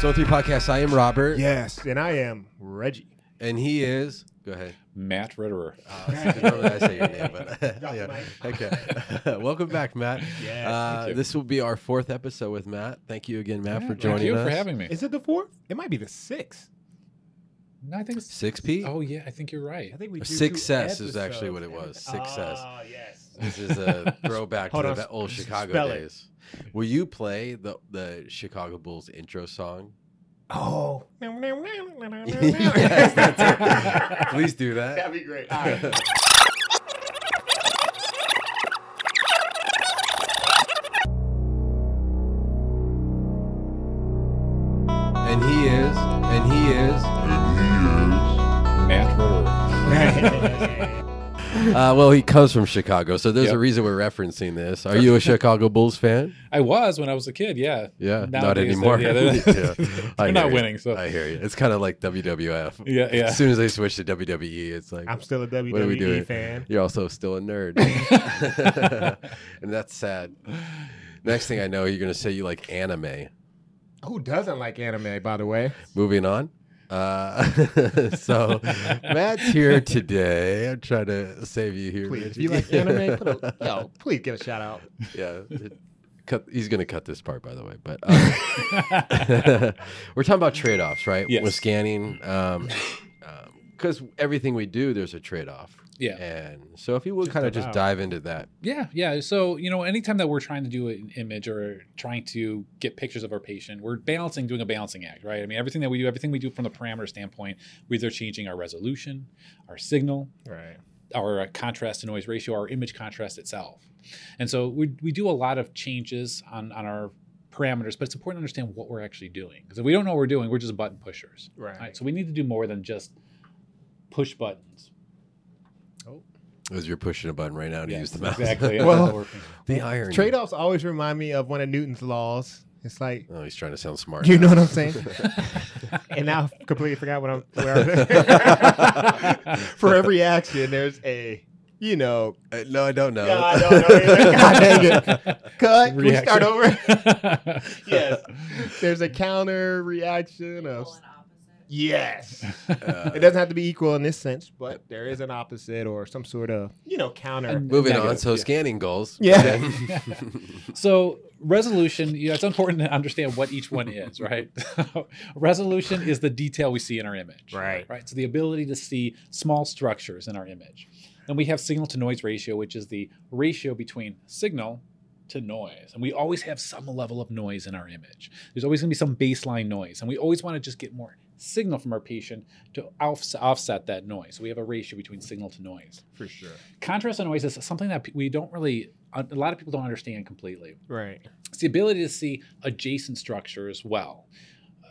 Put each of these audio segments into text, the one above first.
Zone three podcasts. I am Robert, Yes, and I am Reggie. and he is. Go ahead. Matt Rederer. Uh, normally I say your name, but yeah. Okay. Welcome back, Matt. Yes, Uh, this will be our fourth episode with Matt. Thank you again, Matt, for Thank joining you us. for having me. Is it the fourth? It might be the sixth. No, I think it's Six P. Oh yeah, I think you're right. I think we do Success is actually what it was. Success. Ah, yes. This is a throwback to the old Chicago spell it. days. Will you play the the Chicago Bulls intro song? Oh. yes, that's it. Please do that. That'd be great. All right. And he is. And he is. Matt Rederer. Uh, well, he comes from Chicago, so there's a reason we're referencing this. Are you a Chicago Bulls fan? I was when I was a kid. Yeah. Yeah, not anymore. they're- yeah, they're- Yeah, I they're not hear you. winning, so- I hear you. It's kind of like WWF. Yeah, yeah. As soon as they switch to WWE, it's like I'm still a WWE What are we doing? fan. you're also still a nerd, and that's sad. Next thing I know, you're gonna say you like anime. Who doesn't like anime, by the way? Moving on. Uh, so Matt's here today. I'm trying to save you here. Please, if you like anime, put a, yo, please give a shout out. yeah. it- Cut, he's going to cut this part, by the way. But um, we're talking about trade offs, right? Yes. With scanning. Um, because everything we do, there's a trade off. Yeah. And so if you would kind of just dive into that. Yeah, yeah. So you know, anytime that we're trying to do an image or trying to get pictures of our patient, we're balancing, doing a balancing act, right? I mean, everything that we do, everything we do from the parameter standpoint, we're either changing our resolution, our signal, Right. our uh, contrast to noise ratio, our image contrast itself. And so we, we do a lot of changes on, on our parameters, but it's important to understand what we're actually doing. Because if we don't know what we're doing, we're just button pushers. Right. Right, So we need to do more than just push buttons. As you're pushing a button right now to Yes, use the mouse. Exactly. Well, That's what we're- the iron. Trade offs always remind me of one of Newton's laws. It's like, Oh, he's trying to sound smart. you now. know what I'm saying? and now I completely forgot what I'm. Where For every action, there's a, you know, Uh, no, I don't know. Yeah, I don't know. God dang it. Cut. Can we start over? yes. There's a counter reaction of. Yes. Uh, It doesn't have to be equal in this sense, but there is an opposite or some sort of, you know, counter. And- moving on. So yeah. scanning goals. Yeah. So resolution, you know, it's important to understand what each one is, right? resolution is the detail we see in our image. Right. Right. So the ability to see small structures in our image. And we have signal to noise ratio, which is the ratio between signal to noise. And we always have some level of noise in our image. There's always going to be some baseline noise. And we always want to just get more signal from our patient to offs- offset that noise. We have a ratio between signal to noise. For sure. Contrast and noise is something that we don't really, a lot of people don't understand completely. Right. It's the ability to see adjacent structure as well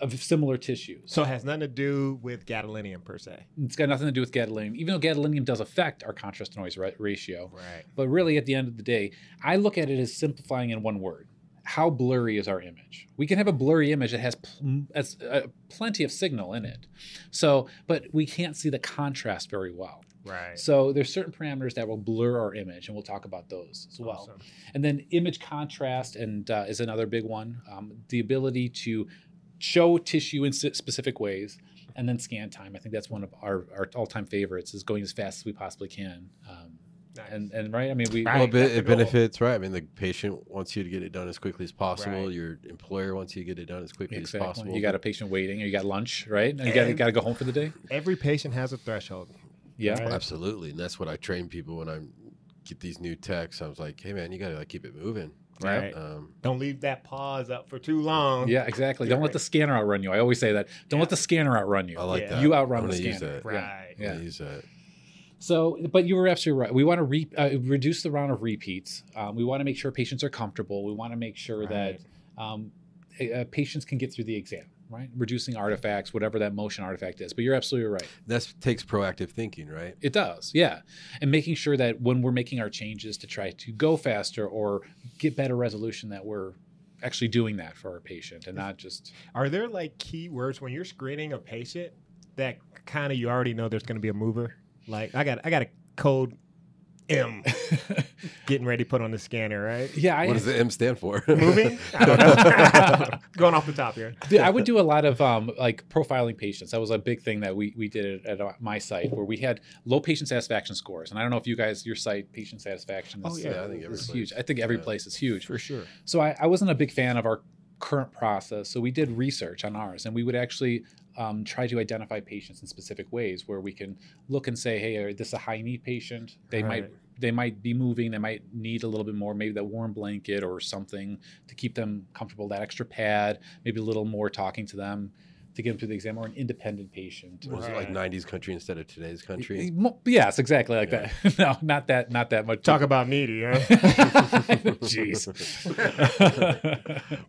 of similar tissues. So it has nothing to do with gadolinium per se. It's got nothing to do with gadolinium, even though gadolinium does affect our contrast to noise ra- ratio. Right. But really, at the end of the day, I look at it as simplifying in one word. How blurry is our image? We can have a blurry image that has pl- uh, plenty of signal in it. So, but we can't see the contrast very well. Right. So there's certain parameters that will blur our image, and we'll talk about those as well. Awesome. And then image contrast and uh, is another big one. Um, the ability to show tissue in s- specific ways, and then scan time. I think that's one of our, our all-time favorites. Is going as fast as we possibly can. Um, Nice. and and right, I mean we. Right. Well, that's it, it benefits, right? I mean, the patient wants you to get it done as quickly as possible. Right. Your employer wants you to get it done as quickly as possible. You got a patient waiting, or you got lunch, right? And you got, you got to go home for the day. Every patient has a threshold. Yeah. Right. Absolutely, and that's what I train people when I get these new techs. I was like, "Hey, man, you got to like keep it moving." Right. Um, Don't leave that pause up for too long. Yeah, exactly. Don't let the scanner outrun you. I always say that. Don't let the scanner outrun you. I like Yeah. that. You I'm outrun the gonna use scanner. that. Right. I'm Yeah. use that. So, but you were absolutely right. We want to re- uh, reduce the round of repeats. Um, we want to make sure patients are comfortable. We want to make sure that um, uh, patients can get through the exam, right? Reducing artifacts, whatever that motion artifact is. But you're absolutely right. That takes proactive thinking, right? It does, yeah. And making sure that when we're making our changes to try to go faster or get better resolution, that we're actually doing that for our patient and not just Are there like keywords when you're screening a patient that kind of you already know there's going to be a mover? Like I got I got a code M. Getting ready to put on the scanner, right? yeah, I, What does the M stand for? Moving? I don't know. Going off the top here. Dude, I would do a lot of um, like profiling patients. That was a big thing that we we did at, at my site where we had low patient satisfaction scores. And I don't know if you guys, your site, patient satisfaction is, Oh, yeah, I think every is place. huge. I think every Yeah. place is huge. For sure. So I, I wasn't a big fan of our current process. So we did research on ours, and we would actually um, try to identify patients in specific ways where we can look and say, hey, are this is a high need patient? They might they might be moving. They might need a little bit more, maybe that warm blanket or something to keep them comfortable. That extra pad, maybe a little more talking to them to get them through the exam, or an independent patient. Was it like 90s country instead of today's country? Yes, exactly like Yeah. that. no, not that, not that much. Talk about needy, huh? Jeez.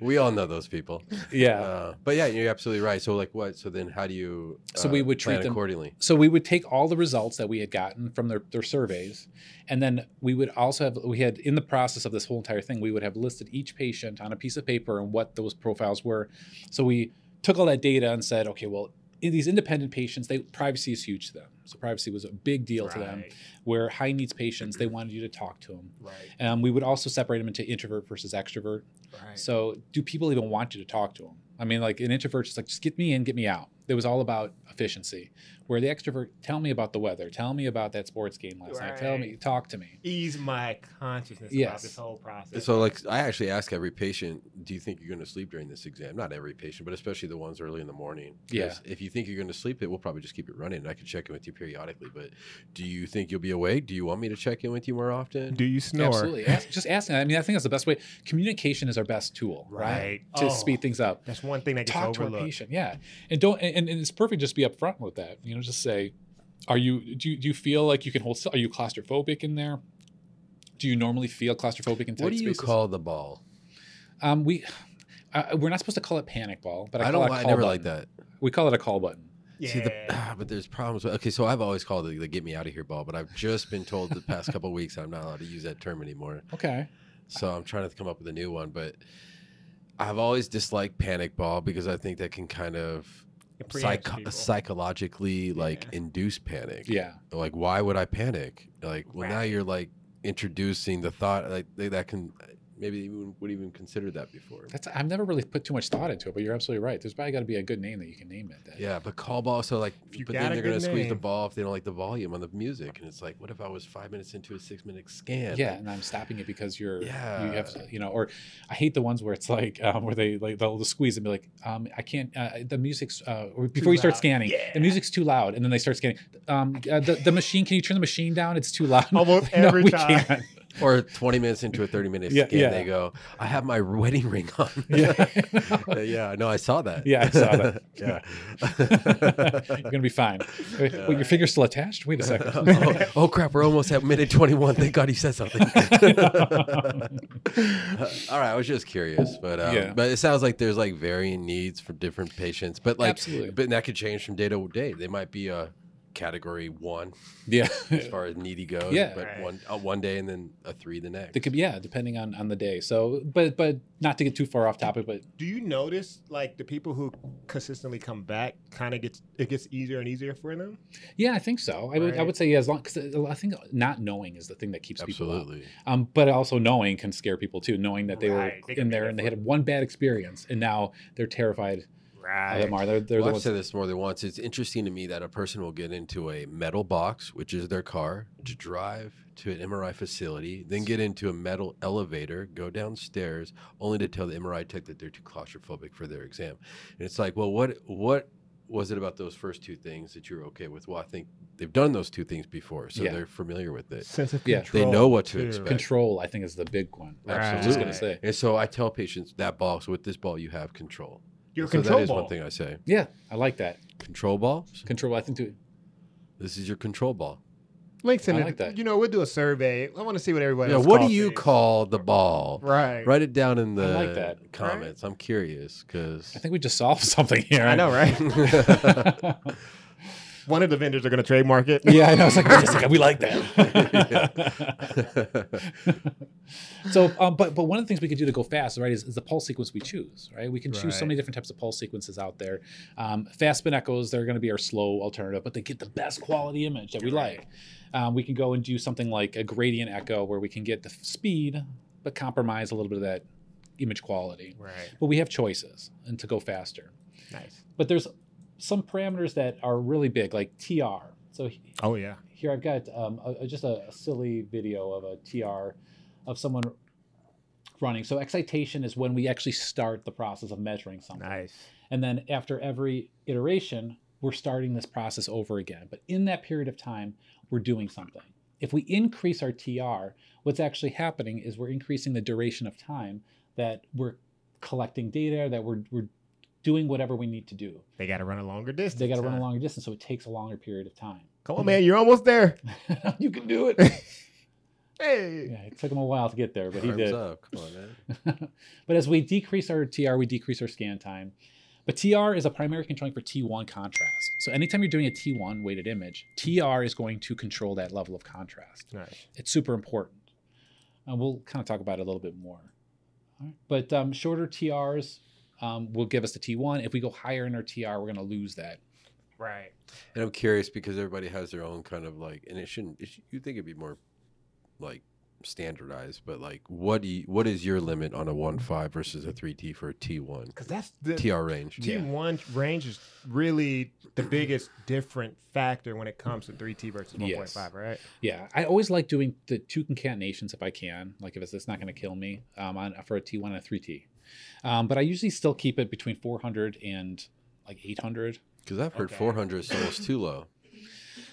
we all know those people. yeah. Uh, but yeah, you're absolutely right. So like what? So then how do you So uh, we would treat them- accordingly? so we would take all the results that we had gotten from their, their surveys and then we would also have we had in the process of this whole entire thing we would have listed each patient on a piece of paper and what those profiles were so we took all that data and said okay well in these independent patients they privacy is huge to them so privacy was a big deal to them where high needs patients they wanted you to talk to them Right. um, we would also separate them into introvert versus extrovert Right. so, do people even want you to talk to them? I mean, like an introvert, just like just get me in, get me out. It was all about efficiency. Where the extrovert, tell me about the weather, tell me about that sports game last night, tell me, talk to me. Ease my consciousness about Yes. this whole process. So like I actually ask every patient, do you think you're going to sleep during this exam? Not every patient, but especially the ones early in the morning. 'Cause Yeah. If you think you're going to sleep, it we'll probably just keep it running. And I can check in with you periodically. But do you think you'll be awake? Do you want me to check in with you more often? Do you snore? Absolutely, Ask, just asking. I mean, I think that's the best way. Communication is our best tool, right? Right. To Oh. speed things up. That's one thing that gets talk to our patient yeah and don't and, and it's perfect just be upfront with that you know just say are you do, you do you feel like you can hold are you claustrophobic in there do you normally feel claustrophobic in tight what do you spaces? call the ball? Um we uh, we're not supposed to call it panic ball but i, I call don't. it I call never button. like that. we call it a call button Yeah. See the, ah, but there's problems. With, okay, so I've always called it the "get me out of here" ball, but I've just been told the past couple weeks I'm not allowed to use that term anymore. okay So I'm trying to come up with a new one, but I've always disliked panic ball because I think that can kind of psych- psychologically like Yeah. induce panic. yeah Like, why would I panic? Like, well, now you're like introducing the thought like that can maybe even would even consider that before. that's i've never really put too much thought into it but you're absolutely right there's probably got to be a good name that you can name it that. Yeah, but call ball. So like, If you but then a they're gonna good squeeze the ball if they don't like the volume on the music, and it's like, what if I was five minutes into a six minute scan? yeah, and I'm stopping it because you're, yeah you have, you know, or I hate the ones where it's like, um, where they like they'll squeeze and be like, um, I can't, uh, the music's, uh, or before you start loud. scanning, Yeah. the music's too loud, and then they start scanning. Um, uh, the the machine, can you turn the machine down? It's too loud. Almost No, every we time. Or 20 minutes into a 30 minute Yeah, scan, yeah. they go, I have my wedding ring on. Yeah. Uh, yeah, no, I saw that. Yeah, I saw that. yeah. You're gonna be fine. Wait, wait, your finger's still attached. Wait a second. oh, oh, crap, we're almost at minute 21. Thank God he said something. All right, I was just curious, but um, Yeah. but it sounds like there's like varying needs for different patients, but like, Absolutely. but that could change from day to day. They might be a category one yeah. as far as needy goes, Yeah. but Right. one uh, one day and then a three the next. It could be, yeah, depending on on the day. So, but but not to get too far off topic, but Do you notice like the people who consistently come back kind of gets it gets easier and easier for them? yeah, I think so. I would I would say yeah, as long because I think not knowing is the thing that keeps people up. Absolutely. Um, but also knowing can scare people too. Knowing that they Right, were they in there there and they had one bad experience, and now they're terrified Right. of them. Are they're, they're Well, the I've ones. said this more than once. It's interesting to me that a person will get into a metal box, which is their car, to drive to an MRI facility, then get into a metal elevator, go downstairs, only to tell the MRI tech that they're too claustrophobic for their exam. And it's like, well, what what was it about those first two things that you're okay with? Well, I think they've done those two things before, so Yeah. they're familiar with it. Sense of Yeah. control. They know what to too. expect. Control, I think, is the big one. I was just gonna say. And so I tell patients that box with this ball, you have control. Your so control that is ball. one thing I say. Yeah, I like that. Control ball. Control. I think too. This is your control ball. Links in I it. like that. You know, we'll do a survey. I want to see what everybody Yeah, else what do you it. call the ball? Right. Write it down in the I like that. comments. I'm curious because I think we just solved something here. I know, right? one of the vendors are going to trademark it. Yeah, I know. It's like, wait a second, we like that. so, um, but but one of the things we could do to go fast, right, is, is the pulse sequence we choose, right? We can choose so many different types of pulse sequences out there. Um, fast spin echoes, they're going to be our slow alternative, but they get the best quality image that we like. Um, we can go and do something like a gradient echo where we can get the speed, but compromise a little bit of that image quality. Right. But we have choices and to go faster. Nice. But there's some parameters that are really big, like TR. So he- Oh yeah. here I've got um, a, a- just a, a silly video of a TR of someone running. So excitation is when we actually start the process of measuring something. Nice. And then after every iteration, we're starting this process over again. But in that period of time, we're doing something. If we increase our TR, what's actually happening is we're increasing the duration of time that we're collecting data, that we're, we're doing whatever we need to do. They got to run a longer distance. They got to run a longer distance, so it takes a longer period of time. Come on, man. You're almost there. you can do it. Hey. Yeah, it took him a while to get there, but he Arms did. up. Come on, man. but as we decrease our TR, we decrease our scan time. But TR is a primary controlling for T1 contrast. So anytime you're doing a T1 weighted image, TR is going to control that level of contrast. Nice. It's super important. And we'll kind of talk about it a little bit more. All right. But um, shorter TRs um, will give us the T1. If we go higher in our TR, we're going to lose that. Right. And I'm curious because everybody has their own kind of like, and it shouldn't. It should, you think it'd be more like standardized, but like, what do you, what is your limit on a one five versus a three T for a T one Because that's the TR range? Yeah. T1 range is really the biggest different factor when it comes to 3T versus 1.5, Yes. right? Yeah, I always like doing the two concatenations if I can. Like if it's, it's not going to kill me um, on for a T1 and a 3T. Um, but I usually still keep it between 400 and like 800. Because I've heard Okay. 400 is almost too low.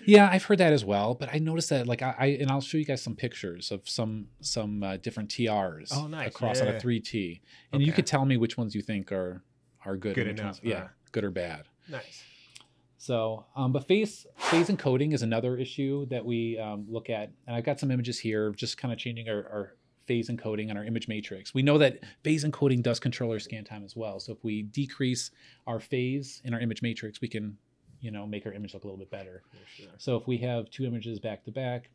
Yeah, I've heard that as well. But I noticed that like I, I and I'll show you guys some pictures of some some uh, different TRs Oh, nice. across on Yeah. a 3T, and you could tell me which ones you think are are good. Good and which enough, ones- yeah, huh? good or bad. Nice. So, um, but phase phase encoding is another issue that we um, look at, and I've got some images here, just kind of changing our, our phase encoding on our image matrix. We know that phase encoding does control our scan time as well. So if we decrease our phase in our image matrix, we can, you know, make our image look a little bit better. So if we have two images back to back,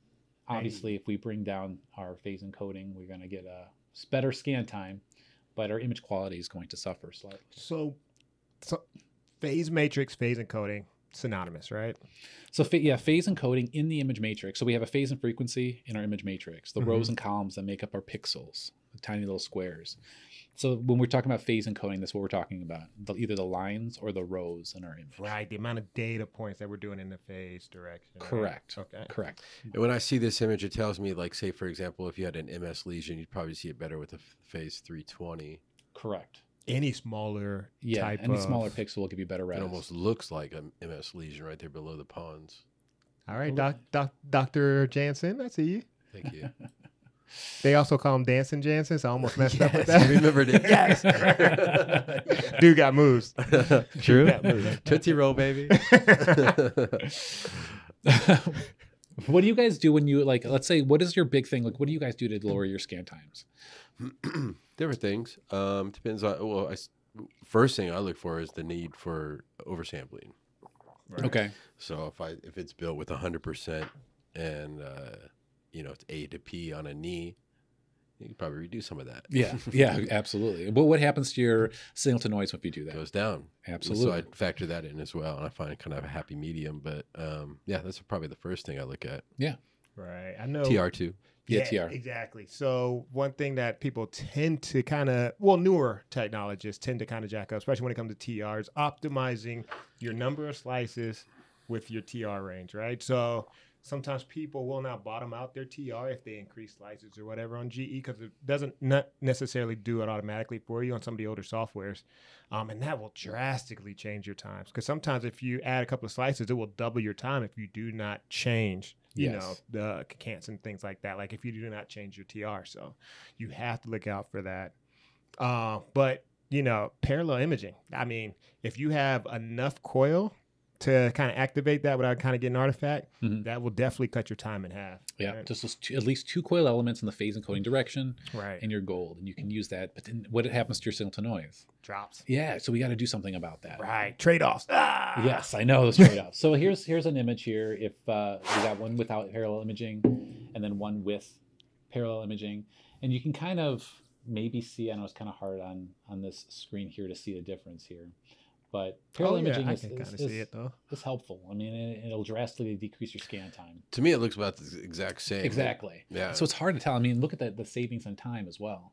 obviously, if we bring down our phase encoding, we're going to get a better scan time, but our image quality is going to suffer slightly. So, so phase matrix, phase encoding, synonymous, right? So fa- yeah, phase encoding in the image matrix. So we have a phase and frequency in our image matrix, the Mhm. rows and columns that make up our pixels, the tiny little squares. So when we're talking about phase encoding, that's what we're talking about. The, either the lines or the rows in our image. Right. The amount of data points that we're doing in the phase direction. right? Correct. Okay. Correct. And when I see this image, it tells me, like, say, for example, if you had an MS lesion, you'd probably see it better with a f- phase 320. Correct. Any smaller Yeah. type Any of... smaller pixel will give you better res. It almost looks like an MS lesion right there below the pons. All right, doc, doc, Dr. Jansen, I see you. Thank you. They also call him Dancing Jansen, so I almost messed up with that. I remembered it. yes. Dude got moves. True. That movie. Tootsie Roll, baby. what do you guys do when you like? Let's say, what is your big thing? Like, what do you guys do to lower your scan times? Different things. Um, depends on. Well, I s first thing I look for is the need for oversampling. Okay. So if I if it's built with hundred percent and uh, you know it's A to P on a knee, you can probably reduce some of that. Yeah. Yeah. Absolutely. But what happens to your signal to noise if you do It that? goes down. Absolutely. So I factor that in as well, and I find kind of a happy medium. But um, yeah, that's probably the first thing I look at. Yeah. Right. I know. TR two. Yeah, Exactly. So one thing that people tend to kind of, well, newer technologists tend to kind of jack up, especially when it comes to TRs, optimizing your number of slices with your TR range, right? So sometimes people will not bottom out their TR if they increase slices or whatever on GE because it doesn't not necessarily do it automatically for you on some of the older softwares. Um, and that will drastically change your times because sometimes if you add a couple of slices, it will double your time if you do not change, you Yes. know, the cants and things like that. Like if you do not change your TR, so you have to look out for that. Uh, but you know, parallel imaging. I mean, if you have enough coil to kind of activate that without kind of getting artifact, Mhm. that will definitely cut your time in half. Yeah, Right. just those two, at least two coil elements in the phase encoding direction, Right. and you're gold, and you can use that. But then, what happens to your signal to noise? drops. Yeah, so we got to do something about that. Right. Trade offs. Ah! Yes, I know those trade-offs. so here's here's an image here. If uh, we got one without parallel imaging, and then one with parallel imaging, and you can kind of maybe see. I know it's kind of hard on on this screen here to see the difference here, but Oh, parallel yeah, imaging I is, can is, kind of is, see it though. is helpful. I mean, it, it'll drastically decrease your scan time. To me, it looks about the exact same. Exactly. Yeah. So it's hard to tell. I mean, look at the, the savings on time as well.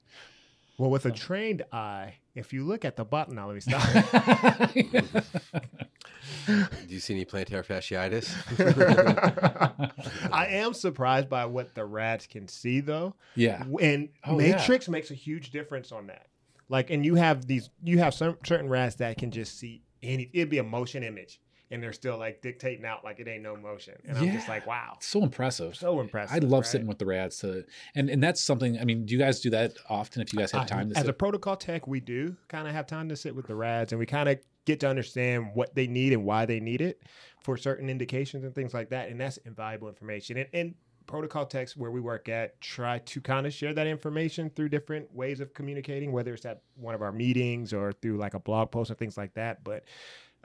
Well, with a trained eye, if you look at the bottom, now let me stop. Do you see any plantar fasciitis? I am surprised by what the rads can see though. yeah. And Oh, yeah. Matrix makes a huge difference on that. Like, and you have these, you have some certain rads that can just see any. It'd be a motion image, and they're still like dictating out like it ain't no motion. And I'm just like, wow, So impressive. so impressive. I love right? sitting with the rads to, and and that's something. I mean, do you guys do that often? If you guys have I- time to as sit? a protocol tech, we do kind of have time to sit with the rads, and we kind of get to understand what they need and why they need it for certain indications and things like that. And that's invaluable information. And, and protocol techs where we work at try to kind of share that information through different ways of communicating, whether it's at one of our meetings or through like a blog post and things like that. But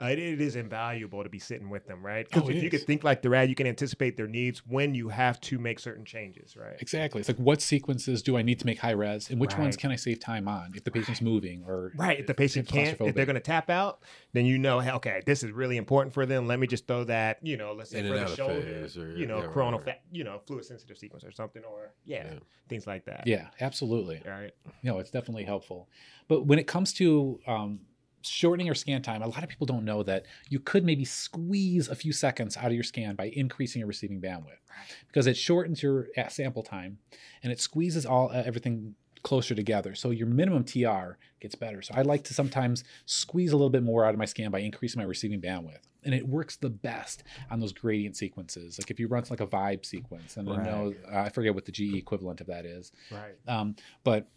it, it is invaluable to be sitting with them, right? Because Oh, it if you is. could think like the rad, you can anticipate their needs when you have to make certain changes, right? Exactly. It's like what sequences do I need to make high res, and which ones can I save time on if the patient's moving or Right. If the patient can't, if they're going to tap out, then you know, hey, okay, this is really important for them. Let me just throw that, you know, let's say In for the out shoulder, or- you know, yeah, coronal, whatever. fat, you know, fluid sensitive sequence or something, or yeah, Yeah. things like that. Yeah, absolutely. Right. No, it's definitely helpful. But when it comes to um, shortening your scan time, a lot of people don't know that you could maybe squeeze a few seconds out of your scan by increasing your receiving bandwidth, because it shortens your uh, sample time and it squeezes all uh, everything closer together. So your minimum TR gets better. So I like to sometimes squeeze a little bit more out of my scan by increasing my receiving bandwidth. And it works the best on those gradient sequences. Like if you run like a vibe sequence, and I know I forget what the GE equivalent of that is, Right. um, but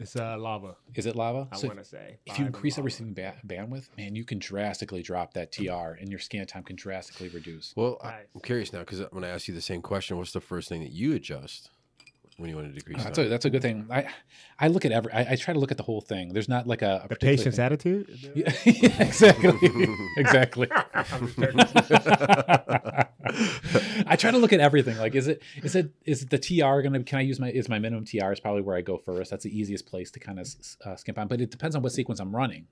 It's uh, lava. is it lava? I So want to say. if you increase the lava. receiving ba- bandwidth, man, you can drastically drop that TR, and your scan time can drastically reduce. Well, I- Right. I'm curious now because when I ask you the same question, what's the first thing that you adjust when you want to decrease That's a, that's a good thing. I I look at every. I, I try to look at the whole thing. There's not like a, a The patient's thing. attitude. Yeah, yeah, exactly, exactly. I'm just joking. I try to look at everything. Like, is it is it is it the TR going to? Can I use my is my minimum TR is probably where I go first. That's the easiest place to kind of uh, skimp on. But it depends on what sequence I'm running.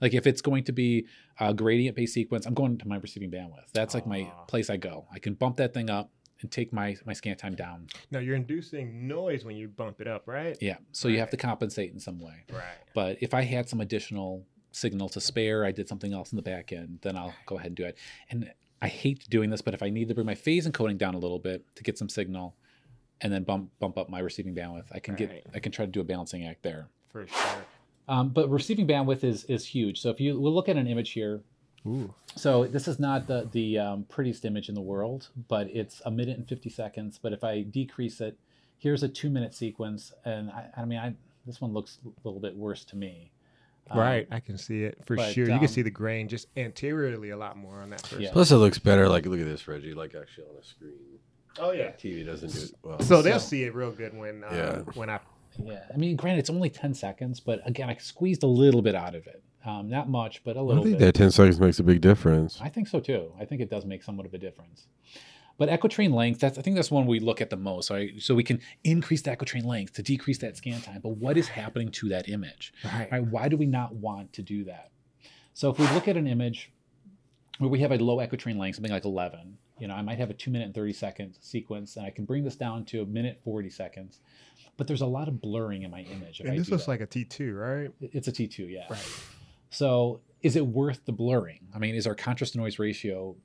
Like, if it's going to be a gradient based sequence, I'm going to my receiving bandwidth. That's like my Ah. place I go. I can bump that thing up and take my my scan time down. no, you're inducing noise when you bump it up, right? Yeah. So you have to compensate in some way. Right. But if I had some additional signal to spare, I did something else in the back end, then I'll go ahead and do it. And I hate doing this, but if I need to bring my phase encoding down a little bit to get some signal and then bump bump up my receiving bandwidth, I can Right. get I can try to do a balancing act there. For sure. Um, but receiving bandwidth is is huge. So if you we'll look at an image here. Ooh. So this is not the the um, prettiest image in the world, but it's a minute and 50 seconds. But if I decrease it, here's a two minute sequence, and I, I mean, I this one looks a little bit worse to me. Um, Right, I can see it for but, sure. You um, can see the grain just anteriorly a lot more on that first. Yeah. Plus, it looks better. Like, look at this, Reggie. Like, actually on a screen. Oh yeah. TV doesn't do it well. So they'll So- see it real good when uh, Yeah. when I Yeah, I mean, granted, it's only 10 seconds, but again, I squeezed a little bit out of it. Um, not much, but a I little I think bit. that 10 seconds makes a big difference. I think so too. I think it does make somewhat of a difference. But echo train length, that's I think that's one we look at the most. Right? So we can increase the echo train length to decrease that scan time. But what is happening to that image? right. Right? Why do we not want to do that? So if we look at an image where we have a low echo train length, something like 11, you know, I might have a two minute and 30 second sequence, and I can bring this down to a minute 40 seconds. But there's a lot of blurring in my image. And this looks like a T two, right? It's a T2, yeah. Right. So is it worth the blurring? I mean, is our contrast to noise ratio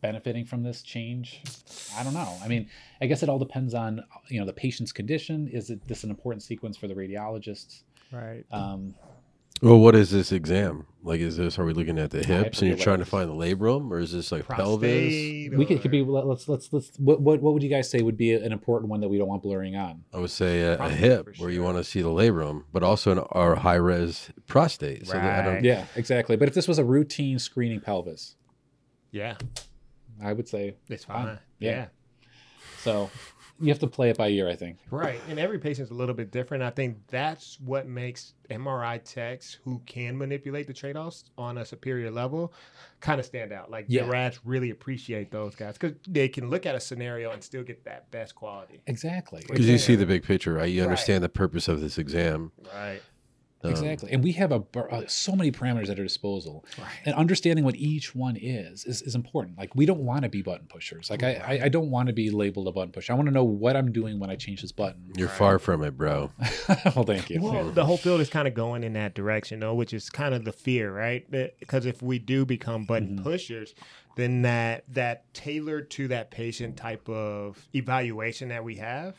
benefiting from this change? I don't know. I mean, I guess it all depends on you know the patient's condition. Is it this an important sequence for the radiologists? Right. Um, Well, what is this exam? Like, is this, are we looking at the hips and you're trying to find the labrum or is this like pelvis? Prostate. we could, could be let- let's let's let's what, what what would you guys say would be an important one that we don't want blurring on? I would say a, a hip for where you want to see the labrum, but also an, our high res prostate. So that I don't, Right. Yeah, exactly. But if this was a routine screening pelvis, Yeah, I would say it's Fine. fine. Yeah. yeah. so. You have to play it by ear, I think. Right. And every patient's a little bit different. I think that's what makes MRI techs who can manipulate the trade offs on a superior level kind of stand out. Like Yeah. the rads really appreciate those guys because they can look at a scenario and still get that best quality. Exactly. Because you see the big picture, right? You Right. understand the purpose of this exam. Right. Um, Exactly. And we have a uh, so many parameters at our disposal. Right. And understanding what each one is is, is important. Like we don't want to be button pushers. Like I, I, I don't want to be labeled a button pusher. I want to know what I'm doing when I change this button. You're Right. far from it, bro. well, thank you. Well, the whole field is kind of going in that direction, though, which is kind of the fear, right? Because if we do become button Mhm. pushers, then that that tailored to that patient type of evaluation that we have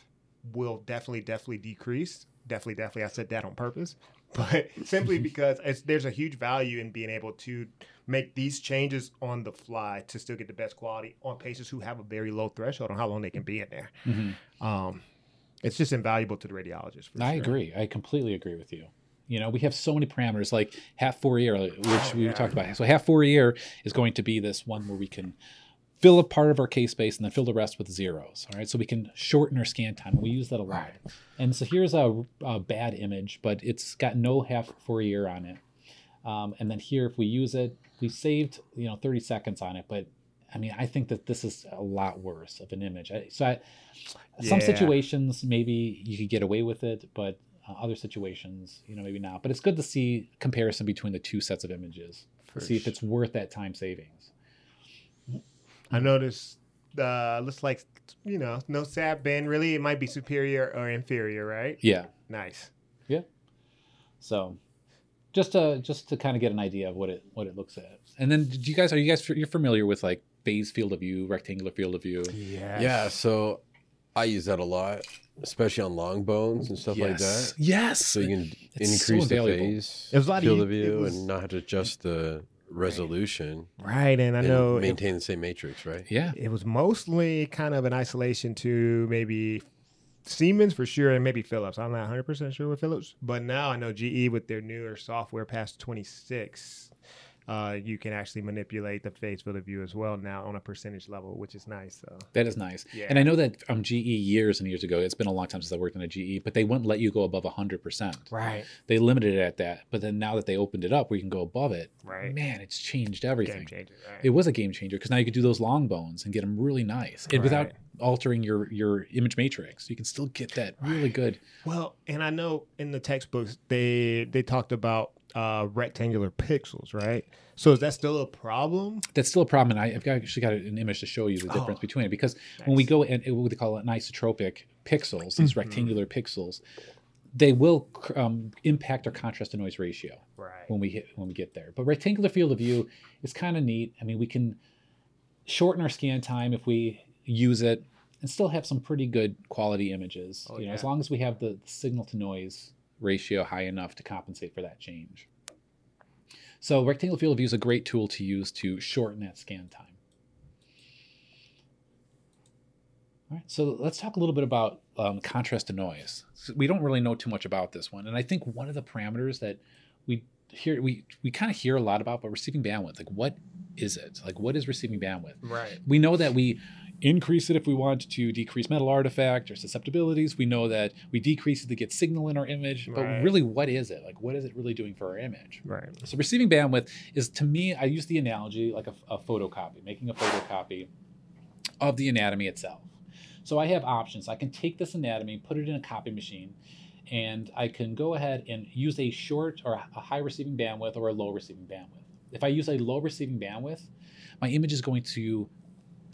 will definitely, definitely decrease. Definitely, definitely. I said that on purpose, but simply because it's, there's a huge value in being able to make these changes on the fly to still get the best quality on patients who have a very low threshold on how long they can be in there. Mhm. Um, it's just invaluable to the radiologist. For I sure. agree. I completely agree with you. You know, we have so many parameters like half Fourier, which Oh, we yeah. talked about. So half Fourier is going to be this one where we can fill a part of our k-space and then fill the rest with zeros. All right, so we can shorten our scan time. We use that a lot. Right. And so here's a, a bad image, but it's got no half Fourier on it. Um, and then here, if we use it, we saved you know 30 seconds on it, but I mean, I think that this is a lot worse of an image. I, so, I, some Yeah. situations maybe you could get away with it, but uh, other situations, you know, maybe not. But it's good to see comparison between the two sets of images to see if it's worth that time savings. I noticed uh looks like you know, no sat band really. It might be superior or inferior, right? Yeah. Nice. Yeah. So, just to just to kind of get an idea of what it what it looks at. And then, do you guys are you guys you're familiar with like phase field of view, rectangular field of view? Yeah. Yeah, so I use that a lot, especially on long bones and stuff like that. Yes. So you can It's so increase the invaluable. phase It was a lot field ea- of view was- and not have to adjust the resolution Right, and I and know it, maintain the same matrix, right? Yeah. it was mostly kind of an isolation to maybe Siemens for sure, and maybe Philips. I'm not 100 percent sure with Philips, but now I know GE with their newer software past 26. Uh, you can actually manipulate the phase field of view as well now on a percentage level, which is nice. So That is nice. Yeah. And I know that um, GE years and years ago, it's been a long time since I worked in a GE, but they wouldn't let you go above 100%. right, They limited it at that. But then now that they opened it up where you can go above it, right, man, it's changed game everything. changer. Right. It was a game changer because now you could do those long bones and get them really nice and without altering your, your image matrix. You can still get that really good. Well, and I know in the textbooks they they talked about uh, rectangular pixels, right? So is that still a problem? That's still a problem. And I, I've got, actually got an image to show you the difference Oh, between it because when we go and what they call it isotropic pixels, these Mhm. rectangular pixels, they will um, impact our contrast to noise ratio Right. when we hit when we get there. But rectangular field of view is kind of neat. I mean, we can shorten our scan time if we use it and still have some pretty good quality images. Oh, you know, as long as we have the signal to noise ratio high enough to compensate for that change. So rectangular field of view is a great tool to use to shorten that scan time. All right, so let's talk a little bit about um, contrast to noise. So we don't really know too much about this one, and I think one of the parameters that we hear we we kind of hear a lot about, but receiving bandwidth, like what is it? Like what is receiving bandwidth? Right. We know that we increase it if we want to decrease metal artifact or susceptibilities. We know that we decrease it to get signal in our image, but Right. really, what is it? Like, what is it really doing for our image? Right. So receiving bandwidth is to me, I use the analogy like a, a photocopy, making a photocopy of the anatomy itself. So I have options. I can take this anatomy, put it in a copy machine, and I can go ahead and use a short or a high receiving bandwidth or a low receiving bandwidth. If I use a low receiving bandwidth, my image is going to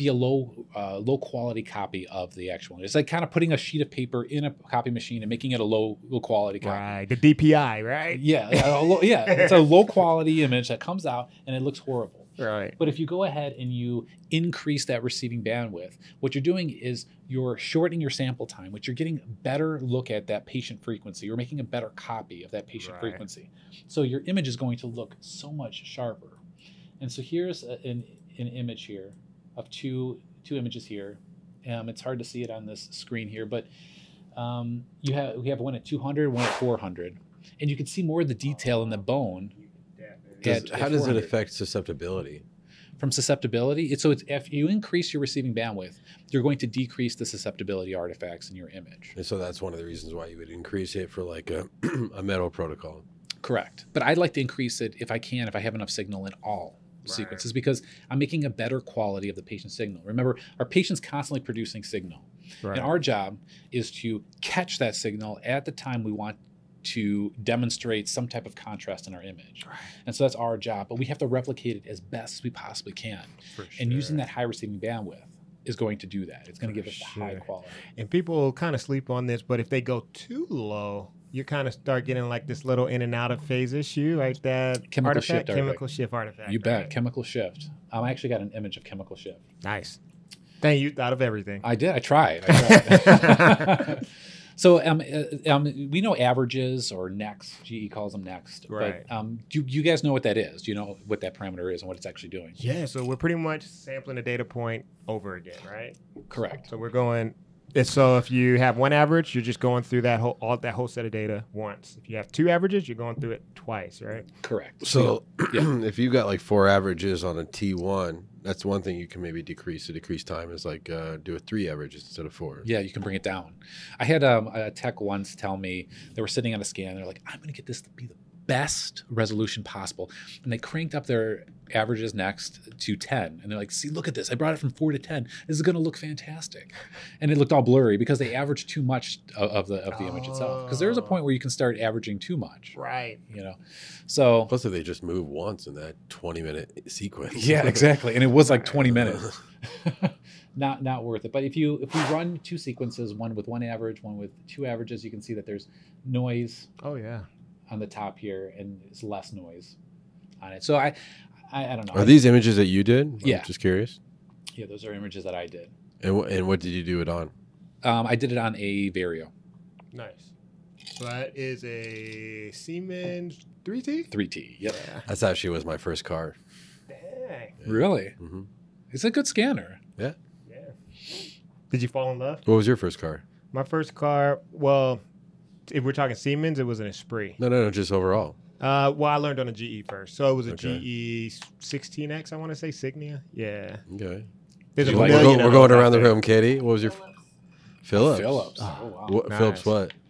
be a low uh, low quality copy of the actual. It's like kind of putting a sheet of paper in a copy machine and making it a low low quality copy. Right. The DPI, right? Yeah, yeah, yeah. It's a low quality image that comes out and it looks horrible. Right. But if you go ahead and you increase that receiving bandwidth, what you're doing is you're shortening your sample time, which you're getting a better look at that patient frequency. You're making a better copy of that patient Right. frequency. So your image is going to look so much sharper. And so here's a, an, an image here of two two images here. Um, it's hard to see it on this screen here, but um, you have we have one at 200, one at 400, and you can see more of the detail in the bone. Does- at- how at does it affect susceptibility? from susceptibility. It's, so it's, if you increase your receiving bandwidth, you're going to decrease the susceptibility artifacts in your image. And so that's one of the reasons why you would increase it for like a, a metal protocol. Correct. But I'd like to increase it if I can, if I have enough signal in all Right. sequences, because I'm making a better quality of the patient signal. Remember, our patient's constantly producing signal. Right. And our job is to catch that signal at the time we want to demonstrate some type of contrast in our image. Right. And so that's our job, but we have to replicate it as best as we possibly can. For And using that high receiving bandwidth is going to do that. It's going to give us the high quality. And people kind of sleep on this, but if they go too low, you kind of start getting like this little in and out of phase issue, like that Chemical artifact, shift artifact. chemical shift artifact. You bet. right? Chemical shift. Um, I actually got an image of chemical shift. Nice. Dang, you thought of everything. I did. I tried. I tried. so um, uh, um, we know averages or NEX. GE calls them NEX. Right. But um, do you guys know what that is? Do you know what that parameter is and what it's actually doing? yeah, so we're pretty much sampling a data point over again, right? Correct. So we're going. It's so if you have one average, you're just going through that whole all that whole set of data once. If you have two averages, you're going through it twice, right? Correct. So Yeah. if you've got like four averages on a T1, that's one thing you can maybe decrease. To decrease time is like uh, do a three averages instead of four. Yeah, you can bring it down. I had um, a tech once tell me they were sitting on a scan. They're like, I'm going to get this to be the best resolution possible. And they cranked up their averages NEX to 10. And they're like, see, look at this. I brought it from 4 to 10. This is going to look fantastic. And it looked all blurry because they averaged too much of, of the of the image itself. Because there's a Oh. point where you can start averaging too much, Right. you know? So, Plus, if they just move once in that 20 minute sequence. yeah, exactly. And it was like 20 minutes. not not worth it. But if you if we run two sequences, one with one average, one with two averages, you can see that there's noise Oh yeah. on the top here and it's less noise on it. So I I, I don't know. Are these images that you did? I'm Yeah. just curious. yeah, those are images that I did. And, wh- and what did you do it on? Um, I did it on a Verio Nice. So that is a Siemens 3T. 3T. Yep. Yeah. That's actually was my first car. Dang. Really? hmm It's a good scanner. Yeah. Yeah. Did you fall in love? What was your first car? My first car, well, if we're talking Siemens, it was an Espree. No, no, no, just overall. Uh, well, I learned on a GE first, so it was a Okay. GE 16X. I want to say Signa. Yeah, Okay. there's a like- we're, million go- of we're going around the there. room, Katie. What was your Philips? Philips. Oh, Oh, wow. What, Nice. Philips? What?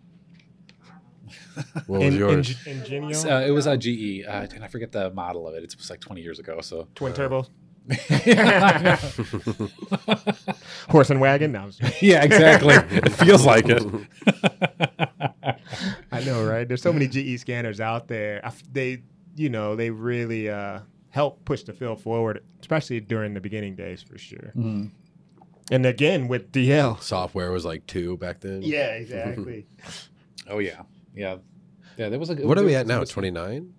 What was In, yours? In, Ingenia, So, uh, it was a GE, uh, and I forget the model of it. It was like 20 years ago. So twin uh, turbos, horse and wagon. No, I'm exactly. it feels like it. I know, right? There's so many GE scanners out there. I f they, you know, they really uh, help push the field forward, especially during the beginning days, for sure. Mhm. And again with DL. Software was like two back then. Yeah, exactly. Oh yeah, yeah, yeah. There was a. What are we at now? 29?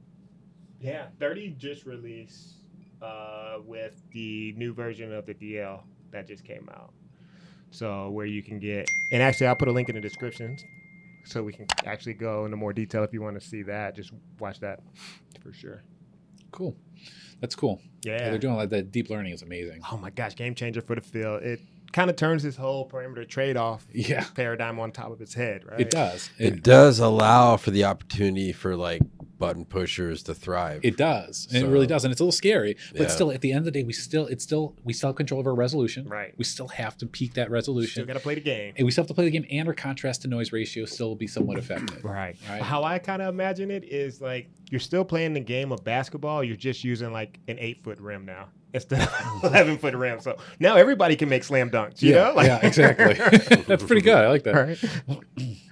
yeah, 30 just released uh, with the new version of the DL that just came out. So where you can get, and actually I'll put a link in the description so we can actually go into more detail if you want to see that. Just watch that for sure. Cool. That's cool. Yeah. Yeah, they're doing like the deep learning is amazing. oh my gosh, game changer for the field. It kind of turns this whole parameter trade off Yeah, paradigm on top of its head, right? it does. It It, does allow for the opportunity for like button pushers to thrive. it does. And So- it really does, and it's a little scary. But Yeah. still, at the end of the day, we still it's still we still have control of our resolution. Right. We still have to peak that Still resolution, got to play the game. and we still have to play the game, and our contrast to noise ratio still will be somewhat effective. Right. Right. How I kind of imagine it is like you're still playing the game of basketball. You're just using like an eight foot rim now instead of eleven foot rim. So now everybody can make slam dunks. You yeah, know? Like- yeah, exactly. That's pretty good. I like that. Right.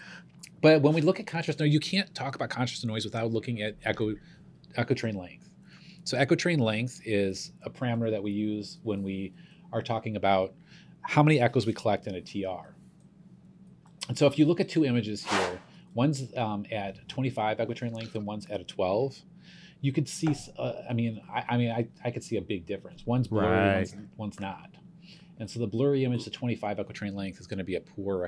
But when we look at contrast noise, you can't talk about contrast noise without looking at echo echo train length. So echo train length is a parameter that we use when we are talking about how many echoes we collect in a TR. And so if you look at two images here, one's um, at 25 echo train length and one's at a 12. You could see, uh, I mean, I, I mean, I, I could see a big difference. One's blurry, Right. one's, one's not. And so the blurry image the 25 echo train length is going to be a poor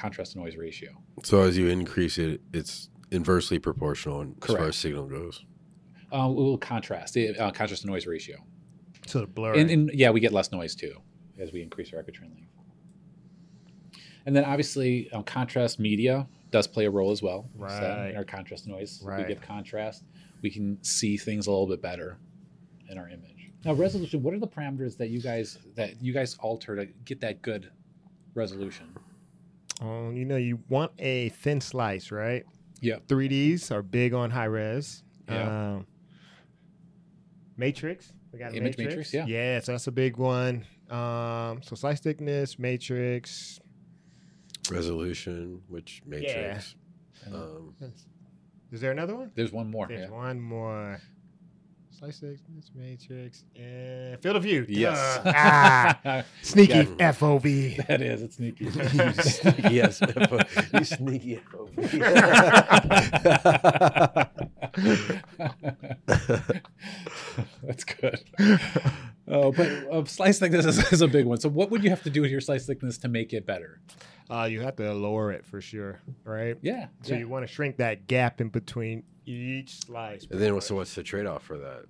contrast to noise ratio. so as you increase it, it's inversely proportional in- as far as signal goes. Uh, it will contrast, uh, contrast to noise ratio. So the blur. And, and yeah, we get less noise too as we increase our echo train length. And then obviously, um, contrast media does play a role as well. So Right. in our contrast noise, if Right. we give contrast, we can see things a little bit better in our image. Now, resolution. What are the parameters that you guys that you guys alter to get that good resolution? Um, you know, you want a thin slice, right? Yeah. 3Ds are big on high res. Yeah. Um, matrix. We got Image matrix, yeah. Yeah, so that's a big one. Um, so slice thickness, matrix. Resolution, which matrix. And Um, Is there another one? there's one more. There's yeah. one more. Slice thickness, matrix, and field of view. Yes. Duh. ah, sneaky Yeah. FOV. that is. It's sneaky. you sneaky yes, you sneaky That's good. Oh, but uh, slice thickness is, is a big one. So, what would you have to do with your slice thickness to make it better? Uh, you have to lower it for sure, right? Yeah. So yeah. you want to shrink that gap in between each slice. And then, so what's the trade-off for that?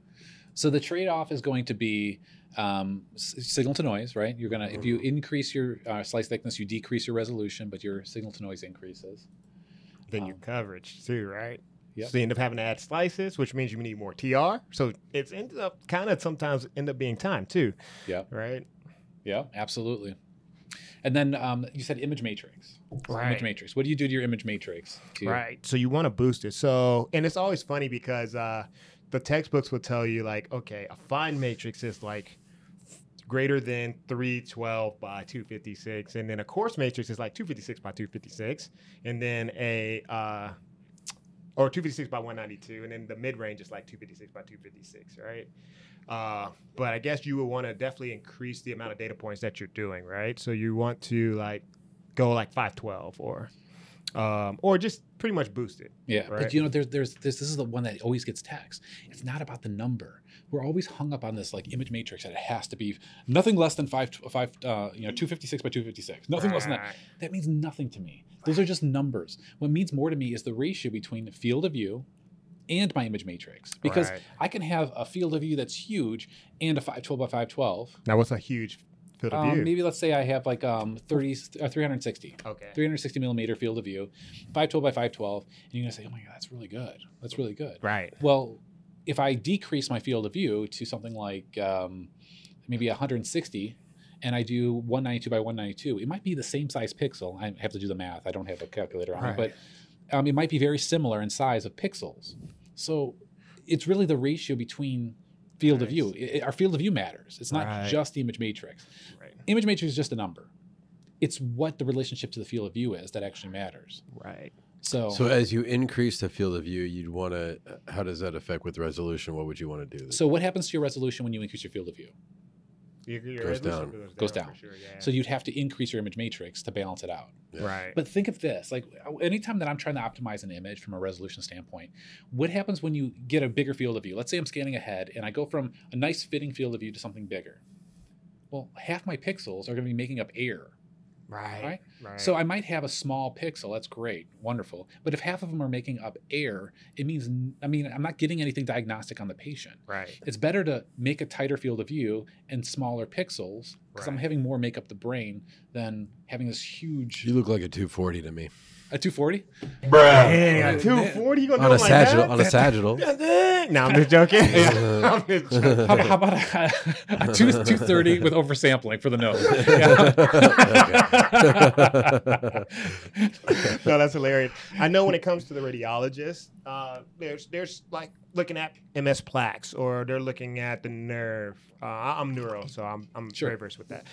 So the trade-off is going to be um, signal to noise, right? You're gonna if you increase your uh, slice thickness, you decrease your resolution, but your signal to noise increases. then your um, coverage too, right? Yep. So you end up having to add slices, which means you need more TR. So it's ended up kind of sometimes end up being time too, Yeah, right? yeah, absolutely. And then um, you said image matrix. So Image matrix. What do you do to your image matrix? To, Right. So you want to boost it. So and it's always funny because uh, the textbooks will tell you like, okay, a fine matrix is like greater than 312 by 256 and then a coarse matrix is like 256 by 256 and then a uh, or 256 by 192 and then the mid-range is like 256 by 256 right uh, but i guess you would want to definitely increase the amount of data points that you're doing right so you want to like go like 512 or um, or just pretty much boost it Yeah, Right. but you know, there's, there's this. This is the one that always gets taxed. It's not about the number. We're always hung up on this like image matrix that it has to be nothing less than five, five, uh, you know, two fifty six by two fifty six. Nothing less than that. That means nothing to me. Those are just numbers. What means more to me is the ratio between the field of view and my image matrix, because Right. I can have a field of view that's huge and a five twelve by five twelve. now what's a huge field of Um, view maybe let's say I have like um 30, uh, 360. okay 360 millimeter field of view, 512 by 512, and you're gonna say, oh my god, that's really good. That's really good. right Well, if I decrease my field of view to something like um, maybe 160, and I do 192 by 192, it might be the same size pixel. I have to do the math. I don't have a calculator on it, but um, it might be very similar in size of pixels. So it's really the ratio between field of view. I- I- our field of view matters. It's not Right. just the image matrix. right Image matrix is just a number. It's what the relationship to the field of view is that actually matters. right So, So as you increase the field of view, you'd want to. Uh, how does that affect with resolution? What would you want to do? so what happens to your resolution when you increase your field of view? Your- your Goes resolution down. Goes down. sure, yeah. So you'd have to increase your image matrix to balance it out. Yeah. right But think of this: like anytime that I'm trying to optimize an image from a resolution standpoint, what happens when you get a bigger field of view? Let's say I'm scanning ahead and I go from a nice fitting field of view to something bigger. Well, half my pixels are going to be making up air. Right right. right So I might have a small pixel. That's great, wonderful. But if half of them are making up air, it means I mean I'm not getting anything diagnostic on the patient. right It's better to make a tighter field of view and smaller pixels because I'm having more make up the brain than having this huge You look like a 240 to me. A 240. Bruh. Dang, Yeah. a 240 you're gonna On do a it like sagittal. that? On a sagittal. Yeah, dang. no I'm just joking Yeah. I'm just joking. How, how about a, a two, 230 with oversampling for the nose? Yeah. no, that's hilarious. I know when it comes to the radiologist, uh, there's there's like looking at MS plaques or they're looking at the nerve. Uh, I'm neuro, so I'm I'm Sure. very versed with that.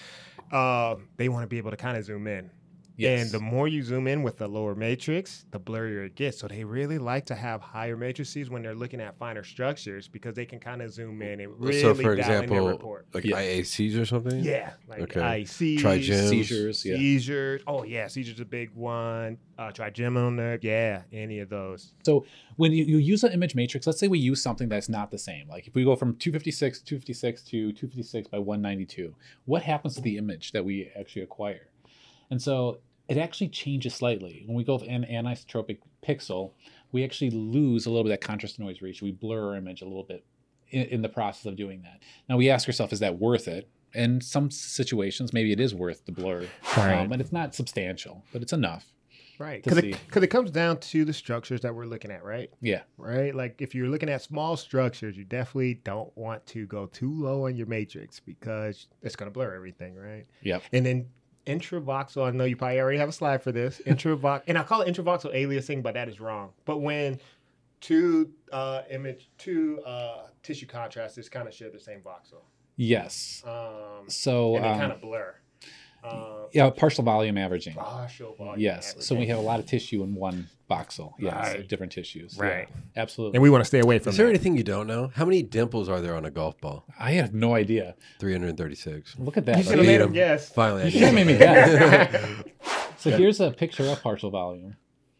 Uh, they want to be able to kind of zoom in. Yes. And the more you zoom in with the lower matrix, the blurrier it gets. So they really like to have higher matrices when they're looking at finer structures because they can kind of zoom in and really so, for dial in their example, like Yeah. IACs or something. Yeah, like Okay. ICs, Trigems. Seizures, yeah. seizures. Oh yeah, seizures a big one. Uh, trigeminal nerve. Yeah, any of those. So when you, you use an image matrix, let's say we use something that's not the same. Like if we go from 256, 256 to 256 by 192, what happens to the image that we actually acquire? And so it actually changes slightly. When we go with an anisotropic pixel, we actually lose a little bit of that contrast to noise ratio. We blur our image a little bit in, in the process of doing that. Now we ask ourselves, is that worth it? In some situations, maybe it is worth the blur, Right. um, and it's not substantial, but it's enough. Right. Because see. it, 'cause it comes down to the structures that we're looking at, right? Yeah. Right. Like if you're looking at small structures, you definitely don't want to go too low on your matrix because it's going to blur everything, right? Yep. And then intravoxel, I know you probably already have a slide for this. Intravox, and I call it intravoxel aliasing, but that is wrong. But when two uh, image, two uh, tissue contrasts kind of share the same voxel, Yes. um, So and they um, kind of blur. Uh, yeah, partial volume averaging. partial volume Yes. So we have a lot of tissue in one voxel. Yes. Right. Different tissues. Yeah, Right. absolutely. and we want to stay away from Is there that. anything you don't know? How many dimples are there on a golf ball? I have no idea. 336. Look at You that. should have made him. him guess. Finally, You should have made me guess. so here's a picture of partial volume.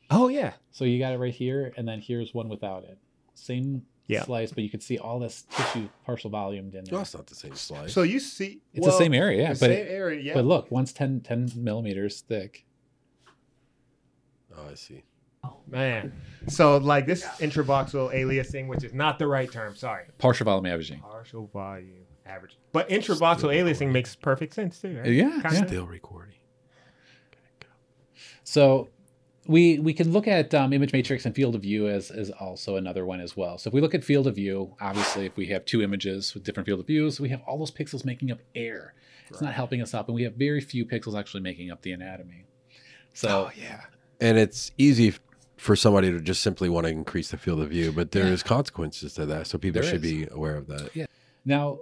Oh yeah. So you got it right here, and then here's one without it. Same Yeah. slice, but you can see all this tissue partial volumed in Well, there. that's not the same slice. So you see, It's the same area, yeah, the but same it- area, yeah. But look, one's 10, 10 millimeters thick. oh, I see. Oh, man. So like this intravoxel aliasing, which is not the right term. Sorry, Partial volume averaging. partial volume average. But intravoxel aliasing makes perfect sense too. Right? Yeah, Kinda. yeah. Still recording. So we we can look at um, image matrix and field of view as, as also another one as well. So if we look at field of view, obviously if we have two images with different field of views, we have all those pixels making up air. It's not helping us up, and we have very few pixels actually making up the anatomy. So yeah. And it's easy for somebody to just simply want to increase the field of view, but there Yeah. is consequences to that. So people There should is. be aware of that. Yeah. Now,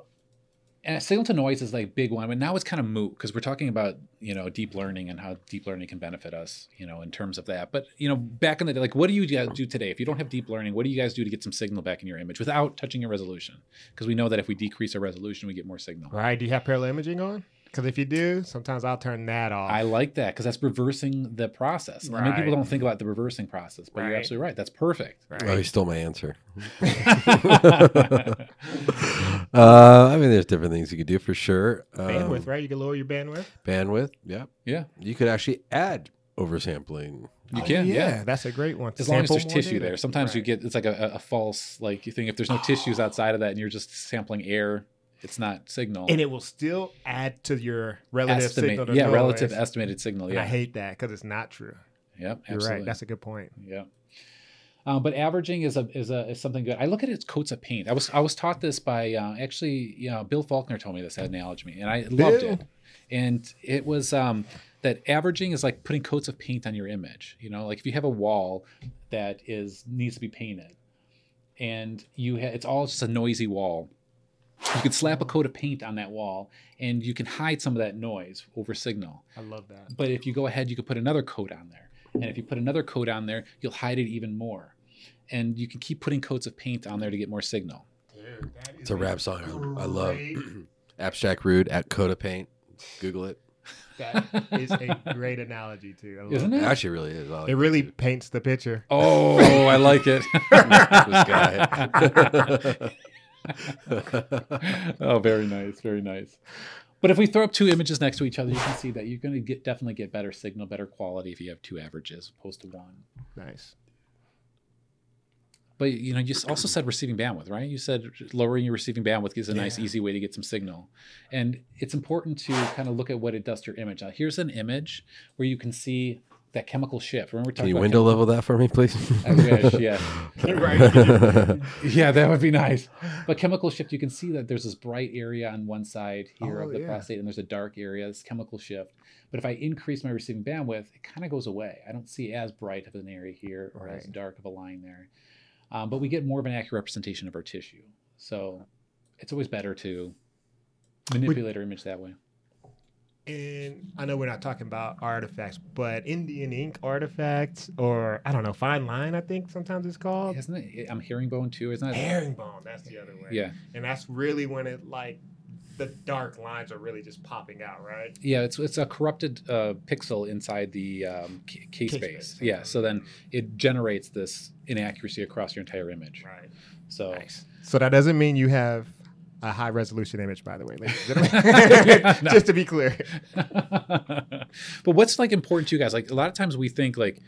and signal to noise is like big one, but now it's kind of moot because we're talking about you know deep learning and how deep learning can benefit us, you know, in terms of that. But you know, back in the day, like, what do you guys do today? If you don't have deep learning, what do you guys do to get some signal back in your image without touching your resolution? Because we know that if we decrease our resolution, we get more signal. Right. Do you have parallel imaging on? Because if you do, sometimes I'll turn that off. I like that because that's reversing the process. I mean, people don't think about the reversing process, but you're absolutely right. That's perfect. right. Oh, he stole my answer. uh, I mean, there's different things you could do for sure. Um, bandwidth, right? You can lower your bandwidth. Bandwidth, yeah. yeah, You could actually add oversampling. you Oh, can. Yeah. that's a great one. as long as there's tissue data. there. Sometimes you get it's like a, a false like you think if there's no tissues outside of that and you're just sampling air, it's not signal. and it will still add to your relative Estimate, signal. to yeah, noise. relative estimated signal. And I hate that because it's not true. yep, You're right. That's a good point. Yeah. Um, but averaging is a is a is something good. I look at it as coats of paint. I was I was taught this by uh, actually, you know, Bill Faulkner told me this analogy, and I loved Bill. it. And it was um, that averaging is like putting coats of paint on your image. You know, like if you have a wall that is needs to be painted, and you ha- it's all just a noisy wall. You could slap a coat of paint on that wall, and you can hide some of that noise over signal. I love that. But if you go ahead, you could put another coat on there. And if you put another coat on there, you'll hide it even more. And you can keep putting coats of paint on there to get more signal. Dude, It's a rap song I, I love. great- Abstract Rude at Coda Paint. Google it. That is a great analogy too. I love Isn't it? It actually really is. Like It really paints the picture. Oh, I like it. oh, very nice, very nice. But if we throw up two images next to each other, you can see that you're going to get definitely get better signal, better quality if you have two averages opposed to one. Nice. But you know, you also said receiving bandwidth, right? You said lowering your receiving bandwidth is a nice, Yeah. easy way to get some signal. And it's important to kind of look at what it does to your image. Now, here's an image where you can see that chemical shift. Remember, we Can you about window level that for me, please? I wish, yeah. Right. Yeah, that would be nice. But chemical shift, you can see that there's this bright area on one side here Oh, of the yeah. prostate, and there's a dark area. This chemical shift. But if I increase my receiving bandwidth, it kind of goes away. I don't see as bright of an area here or as dark of a line there. Um, but we get more of an accurate representation of our tissue. So it's always better to manipulate our image that way. And I know we're not talking about artifacts, but Indian ink artifacts, or I don't know, fine line, I think sometimes it's called. Isn't it? I'm herringbone too, isn't it? Herringbone, that's the other way. Yeah. And that's really when it like the dark lines are really just popping out, right? Yeah, it's it's a corrupted uh, pixel inside the um, K, K K space. space. Yeah, so then it generates this inaccuracy across your entire image. Right. So Nice. So that doesn't mean you have a high resolution image, by the way, ladies and gentlemen. no. Just to be clear. but what's like important to you guys? Like a lot of times we think like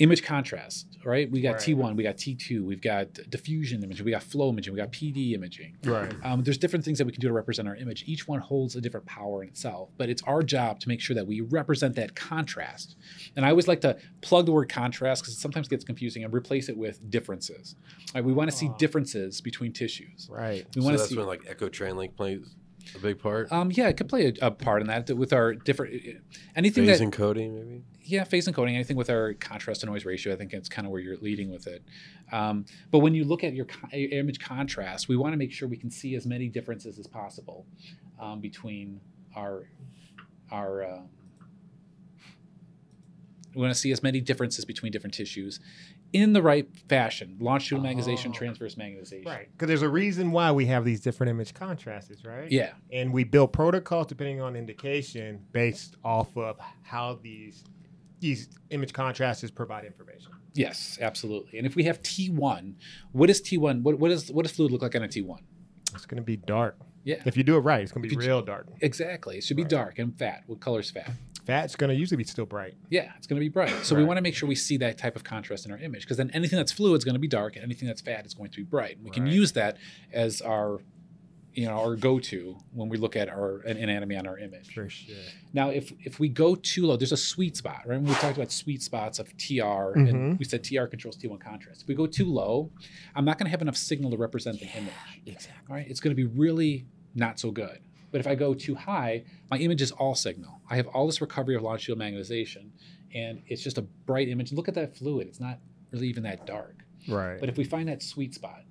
image contrast, right? We got Right. T1, we got T2, we've got diffusion imaging, we got flow imaging, we got PD imaging. Right. Um, there's different things that we can do to represent our image. Each one holds a different power in itself, but it's our job to make sure that we represent that contrast. And I always like to plug the word contrast because it sometimes gets confusing and replace it with differences. Right? We want to see differences between tissues. Right. We So want to that's see. when like Echo Train Length plays a big part. Um, yeah, it could play a, a part in that with our different anything Phase that encoding, maybe. Yeah phase encoding anything with our contrast to noise ratio i think it's kind of where you're leading with it um, but when you look at your, image contrast we want to make sure we can see as many differences as possible um, between our our um, we want to see as many differences between different tissues in the right fashion longitudinal magnetization Oh. transverse magnetization Right. Because there's a reason why we have these different image contrasts, right? yeah And we build protocols depending on indication based off of how these these image contrasts provide information. yes absolutely and if we have t1 what is t1 what, what, is, what does fluid look like on a t1 It's going to be dark. yeah If you do it right, it's going to be real dark. exactly it should be Right. dark and fat what color's fat Fat's going to usually be still bright. Yeah, it's going to be bright. So we want to make sure we see that type of contrast in our image because then anything that's fluid is going to be dark and anything that's fat is going to be bright. And we can use that as our you know our go-to when we look at our an anatomy on our image. For sure. Now if if we go too low, there's a sweet spot, right? When we talked about sweet spots of TR Mhm. and we said TR controls T1 contrast. If we go too low, I'm not going to have enough signal to represent the image. Exactly. All right, it's going to be really not so good. But if I go too high, my image is all signal. I have all this recovery of longitudinal magnetization, and it's just a bright image. Look at that fluid; it's not really even that dark. Right. But if we find that sweet spot,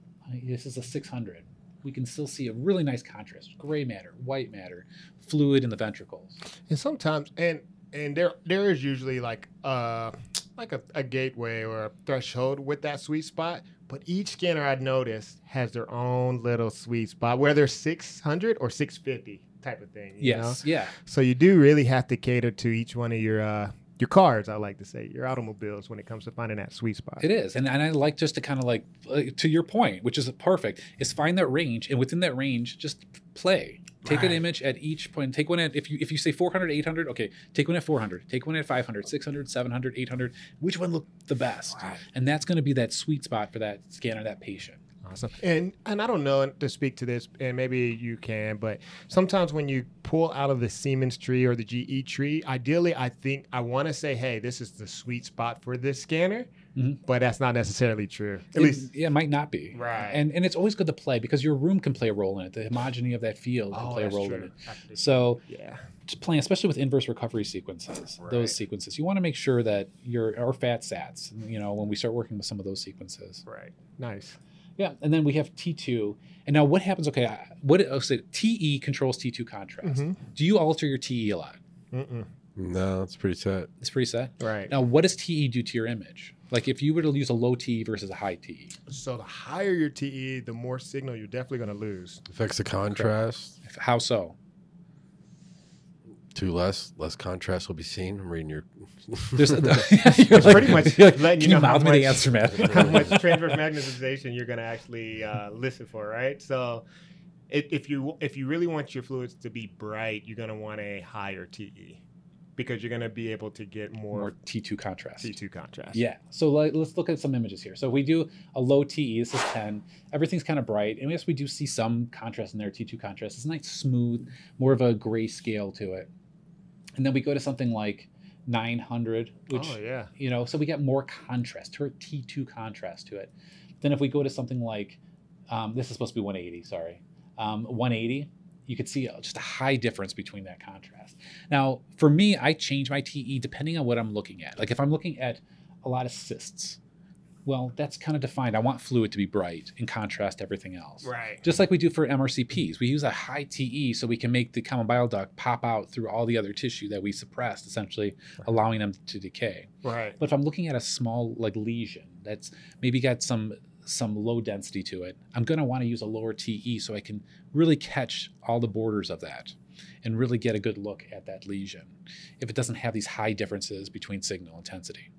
this is a 600, we can still see a really nice contrast: gray matter, white matter, fluid in the ventricles. And sometimes, and and there there is usually like uh like a, a gateway or a threshold with that sweet spot. But each scanner I've noticed has their own little sweet spot, whether 600 or 650 type of thing. You know? Yes, yeah, So you do really have to cater to each one of your uh your cars. I like to say your automobiles when it comes to finding that sweet spot. it is. And, and I like just to kind of like uh, to your point, which is perfect, is find that range, and within that range, just play. Take an image at each point. Take one at if you if you say 400, 800, okay, take one at 400, take one at 500, 600, 700, 800. Which one looked the best? Right. And that's going to be that sweet spot for that scanner, that patient. Awesome. And and I don't know to speak to this, and maybe you can, but sometimes when you pull out of the Siemens tree or the GE tree, ideally, I think I want to say, hey, this is the sweet spot for this scanner, Mhm. but that's not necessarily true. At It- least, yeah, it might not be. Right. And and it's always good to play because your room can play a role in it. The homogeny of that field can oh, play a role true. in it. Actually, So yeah, playing, especially with inverse recovery sequences, Right. those sequences, you want to make sure that your or fat sats, you know, when we start working with some of those sequences. right. Nice. Yeah, and then we have T2. And now what happens? Okay, I- what oh, so TE controls T2 contrast. Mhm. Do you alter your TE a lot? Mm-mm. No, it's pretty set. It's pretty set. Right. Now, what does TE do to your image? Like if you were to use a low TE versus a high E, TE, So the higher your TE, the more signal you're definitely going to lose. Affects the contrast. how so? Two less, less contrast will be seen. I'm reading your. There's It's pretty much letting Can you you know how mouth me the much- answer, man? how much transverse magnetization you're going to actually uh, listen for, right? So, if, if you if you really want your fluids to be bright, you're going to want a higher TE because you're going to be able to get more, More T2 contrast. T2 contrast. Yeah. So like, let's look at some images here. So if we do a low TE. This is 10. Everything's kind of bright. And yes, we do see some contrast in there, T2 contrast. It's nice, smooth, more of a gray scale to it. And then we go to something like 900, which, oh yeah. you know, so we get more contrast, to T2 contrast to it. Then if we go to something like, um, this is supposed to be 180, sorry, um, 180, you could see just a high difference between that contrast. Now, for me, I change my TE depending on what I'm looking at. Like if I'm looking at a lot of cysts, well, that's kind of defined. I want fluid to be bright in contrast to everything else. Right. Just like we do for MRCPs, we use a high TE so we can make the common bile duct pop out through all the other tissue that we suppressed, essentially allowing them to decay. Right. But if I'm looking at a small like lesion that's maybe got some some low density to it, I'm going to want to use a lower TE so I can really catch all the borders of that and really get a good look at that lesion if it doesn't have these high differences between signal intensity.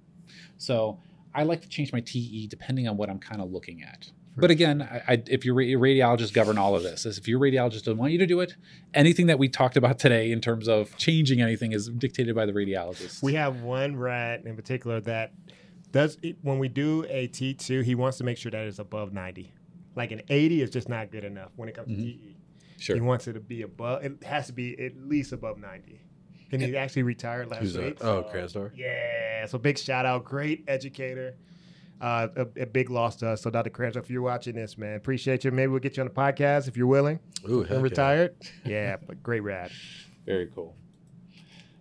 So I like to change my TE depending on what I'm kind of looking at. But again, I, I, if your ra- radiologist govern all of this, if your radiologist doesn't want you to do it, anything that we talked about today in terms of changing anything is dictated by the radiologist. We have one rad in particular that does when we do a T two, he wants to make sure that it's above ninety. Like an eighty is just not good enough when it comes Mhm. to TE. Sure. He wants it to be above. It has to be at least above ninety. And he actually retired last Who's that? week. Oh, so- Cranstar? Yeah. So big shout out, great educator. Uh, a, a big loss to us. So Dr. Cranstar, if you're watching this, man, appreciate you. Maybe we'll get you on the podcast if you're willing Ooh, heck and yeah. retired. Yeah, but great rad. Very cool.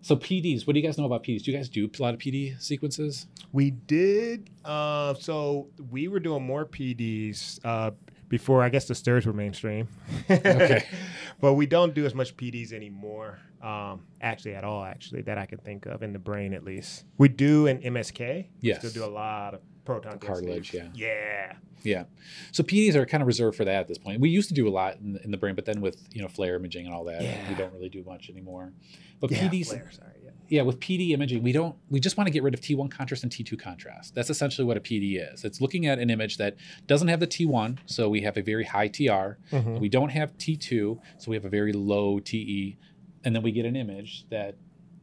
So PDs, what do you guys know about PDs? Do you guys do a lot of PD sequences? We did. Uh, so we were doing more PDs uh, before. I guess the STIRs were mainstream. Okay. but we don't do as much PDs anymore. Um, actually, at all. Actually, that I can think of in the brain at least. We do in MSK. We Yes. Still do a lot of proton Cartilage, yeah. Yeah. Yeah. So PDs are kind of reserved for that at this point. We used to do a lot in the, in the brain, but then with you know FLAIR imaging and all that, we don't really do much anymore. But Yeah, PDs, FLAIR, sorry, yeah. with PD imaging, we don't. We just want to get rid of T1 contrast and T2 contrast. That's essentially what a PD is. It's looking at an image that doesn't have the T1, so we have a very high TR. Mhm. We don't have T2, so we have a very low TE, and then we get an image that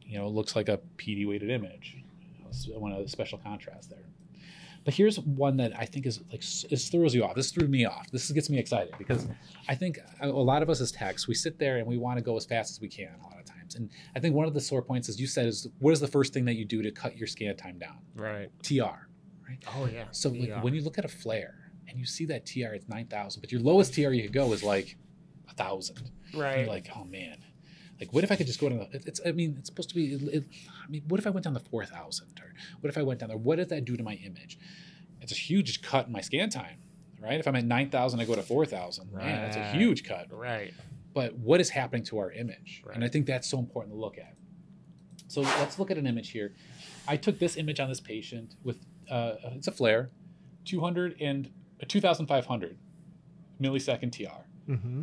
you know looks like a PD weighted image. I want a special contrast there. But here's one that I think is like this throws you off. This threw me off. This gets me excited because I think a lot of us as techs we sit there and we want to go as fast as we can a lot of times. And I think one of the sore points, as you said, is what is the first thing that you do to cut your scan time down? Right. TR. Right. Oh yeah. So like when you look at a FLAIR and you see that TR it's nine thousand, but your lowest TR you could go is like a thousand. And right. You're like, oh man, like what if I could just go down? The, it's I mean it's supposed to be. It, it- I mean, what if I went down to four thousand? Or what if I went down there? What does that do to my image? It's a huge cut in my scan time, right? If I'm at nine thousand, I go to four thousand. Man, that's a huge cut. right. But what is happening to our image? And I think that's so important to look at. So let's look at an image here. I took this image on this patient with uh, it's a FLAIR, two hundred and a two thousand five hundred millisecond TR. Mm-hmm.